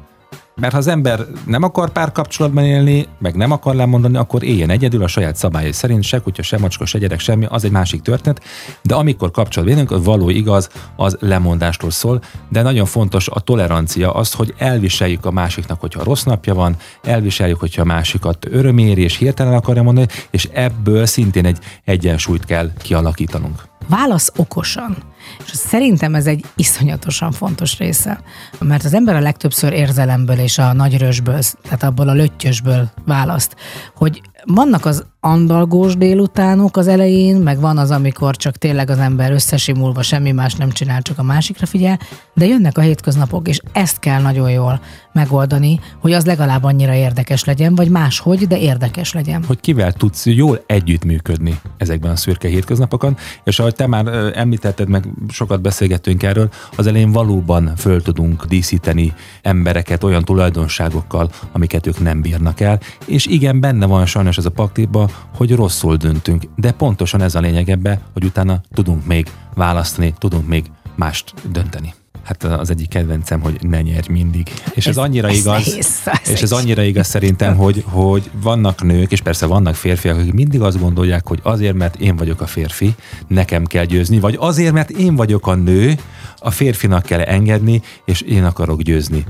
Mert ha az ember nem akar párkapcsolatban élni, meg nem akar lemondani, akkor éljen egyedül a saját szabályai szerint, se kutya, se macska, se gyerek, semmi, az egy másik történet. De amikor kapcsolatban élünk, való igaz, az lemondástól szól, de nagyon fontos a tolerancia, az, hogy elviseljük a másiknak, hogyha rossz napja van, elviseljük, hogyha a másikat öröméri és hirtelen akarja mondani, és ebből szintén egy egyensúlyt kell kialakítanunk. Válasz okosan. És szerintem ez egy iszonyatosan fontos része. Mert az ember a legtöbbször érzelemből és a nagy rösből, tehát abból a löttyösből választ, hogy vannak az andalgós délutánok az elején, meg van az, amikor csak tényleg az ember összesimulva semmi más nem csinál, csak a másikra figyel, de jönnek a hétköznapok, és ezt kell nagyon jól megoldani, hogy az legalább annyira érdekes legyen, vagy máshogy, de érdekes legyen. hogy kivel tudsz jól együttműködni ezekben a szürke hétköznapokon, és ahogy te már említetted, meg sokat beszélgettünk erről, az elején valóban föl tudunk díszíteni embereket olyan tulajdonságokkal, amiket ők nem bírnak el, és igen, benne van sajnos ez a pakliba, hogy rosszul döntünk, de pontosan ez a lényeg ebbe, hogy utána tudunk még választani, tudunk még mást dönteni. Hát az egyik kedvencem, hogy ne nyerj mindig. És ez, Ez- annyira ez igaz, nehéz, ez és ez annyira igaz szerintem, hogy, hogy vannak nők, és persze vannak férfiak, akik mindig azt gondolják, hogy azért, mert én vagyok a férfi, nekem kell győzni, vagy azért, mert én vagyok a nő, a férfinak kell engedni, és én akarok győzni.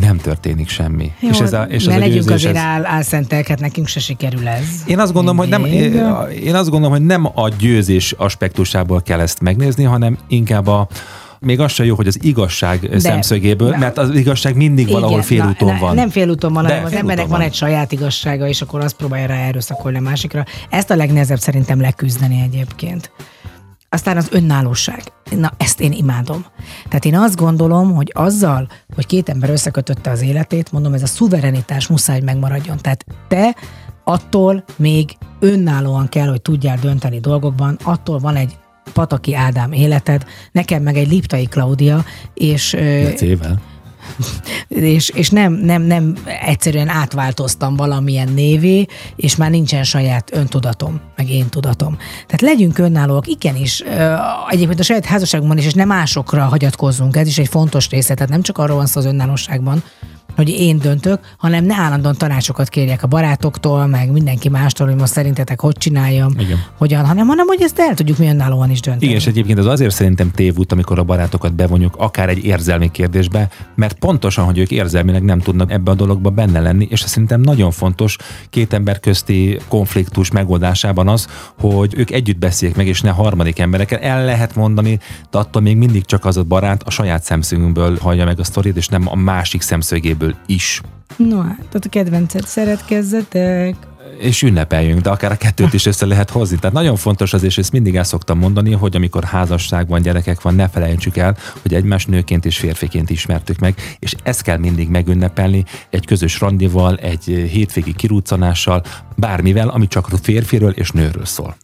Nem történik semmi. Jó, és ez a, és ne ez a legyünk győzés, azért ez... áll, álszentelket, nekünk se sikerül ez. Én azt gondolom, hogy nem, én azt gondolom, hogy nem a győzés aspektusából kell ezt megnézni, hanem inkább a még az sem jó, hogy az igazság De, szemszögéből, de- mert az igazság mindig valahol Igen, félúton na, van. Nem félúton van, De hanem az embernek van. van egy saját igazsága, és akkor azt próbálja rá erőszakolni a másikra. Ezt a legnehezebb szerintem leküzdeni egyébként. Aztán az önállóság. Na, ezt én imádom. Tehát én azt gondolom, hogy azzal, hogy két ember összekötötte az életét, mondom, ez a szuverenitás muszáj, megmaradjon. Tehát te attól még önállóan kell, hogy tudjál dönteni dolgokban, attól van egy Pataki Ádám életed, nekem meg egy Liptai Klaudia, és ö, Cével. És, és nem, nem, nem egyszerűen átváltoztam valamilyen névé, és már nincsen saját öntudatom, meg én tudatom. Tehát legyünk önállóak, igenis, egyébként a saját házasságunkban is, és nem másokra hagyatkozzunk, ez is egy fontos része, tehát nem csak arról van szó az önállóságban, hogy én döntök, hanem ne állandóan tanácsokat kérjek a barátoktól, meg mindenki mástól, hogy most szerintetek hogy csináljam, Igen. hogyan, hanem, hanem hogy ezt el tudjuk mi önállóan is dönteni. Igen, és egyébként az azért szerintem tévút, amikor a barátokat bevonjuk, akár egy érzelmi kérdésbe, mert pontosan, hogy ők érzelmileg nem tudnak ebbe a dologba benne lenni, és szerintem nagyon fontos két ember közti konfliktus megoldásában az, hogy ők együtt beszéljék meg, és ne harmadik emberekkel. El lehet mondani, de attól még mindig csak az a barát a saját szemszögünkből hallja meg a sztorit, és nem a másik szemszögéből is. No, hát, tehát a kedvencet szeretkezzetek. és ünnepeljünk, de akár a kettőt is össze lehet hozni. Tehát nagyon fontos az, és ezt mindig el szoktam mondani, hogy amikor házasság van, gyerekek van, ne felejtsük el, hogy egymás nőként és férfiként ismertük meg, és ezt kell mindig megünnepelni egy közös randival, egy hétvégi kirúcanással, bármivel, ami csak férfiről és nőről szól.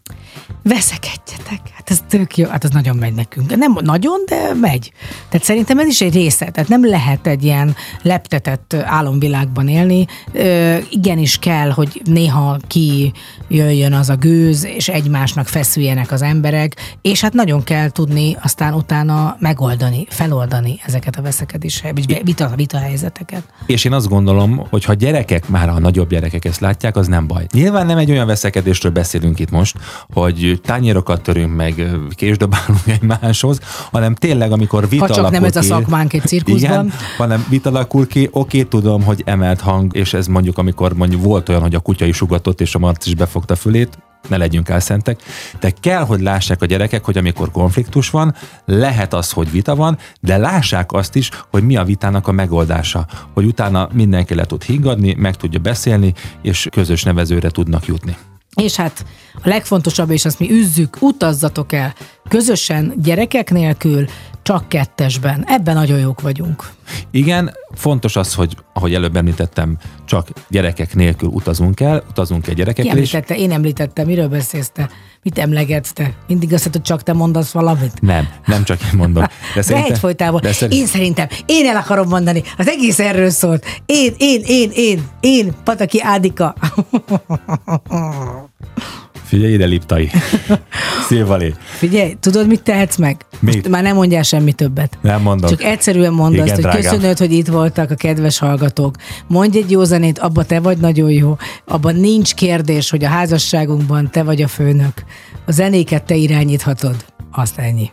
veszekedjetek. Hát ez tök jó, hát az nagyon megy nekünk. Nem nagyon, de megy. Tehát szerintem ez is egy része. Tehát nem lehet egy ilyen leptetett álomvilágban élni. Ö, igenis kell, hogy néha ki jöjjön az a gőz, és egymásnak feszüljenek az emberek, és hát nagyon kell tudni aztán utána megoldani, feloldani ezeket a veszekedés, vagy vita, vita helyzeteket. És én azt gondolom, hogy ha gyerekek, már a nagyobb gyerekek ezt látják, az nem baj. Nyilván nem egy olyan veszekedésről beszélünk itt most, hogy tányérokat törünk meg, késdobálunk [LAUGHS] egymáshoz, hanem tényleg, amikor vita Ha csak nem ez a szakmánk egy cirkuszban. Igen, hanem vita alakul ki, oké, tudom, hogy emelt hang, és ez mondjuk, amikor mondjuk volt olyan, hogy a kutya is ugatott, és a Marci is befogta fülét, ne legyünk elszentek, de kell, hogy lássák a gyerekek, hogy amikor konfliktus van, lehet az, hogy vita van, de lássák azt is, hogy mi a vitának a megoldása, hogy utána mindenki le tud higgadni, meg tudja beszélni, és közös nevezőre tudnak jutni. És hát a legfontosabb, és azt mi üzzük, utazzatok el közösen, gyerekek nélkül, csak kettesben. Ebben nagyon jók vagyunk. Igen, fontos az, hogy ahogy előbb említettem, csak gyerekek nélkül utazunk el, utazunk el Ki gyerekekkel is. említette? Én említettem, miről beszélsz te? Mit emlegetsz te? Mindig azt hogy csak te mondasz valamit. Nem, nem csak én mondom. De De szerintem, egyfolytában. de szerint- Én szerintem, én el akarom mondani, az egész erről szólt. Én, én, én, én, én, Pataki Ádika. [LAUGHS] Figyelj ide, Liptai. [LAUGHS] Szilvalé. Figyelj, tudod, mit tehetsz meg? Mit? Most már nem mondjál semmi többet. Nem mondom. Csak egyszerűen mondd Igen, azt, hogy drágám. köszönöd, hogy itt voltak a kedves hallgatók. Mondj egy jó zenét, abba te vagy nagyon jó. Abban nincs kérdés, hogy a házasságunkban te vagy a főnök. A zenéket te irányíthatod. Azt ennyi.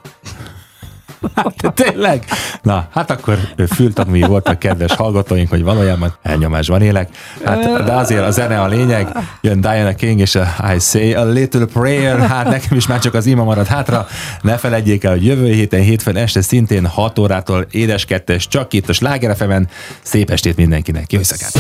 [LAUGHS] Hát, tényleg? Na, hát akkor fültanúi voltak kedves hallgatóink, hogy valójában elnyomásban élek. Hát, de azért a zene a lényeg. Jön Diana King és a I Say a Little Prayer. Hát nekem is már csak az ima marad hátra. Ne felejtjék el, hogy jövő héten, hétfőn este szintén 6 órától édes kettes, csak itt a Sláger. Szép estét mindenkinek. Jó éjszakát!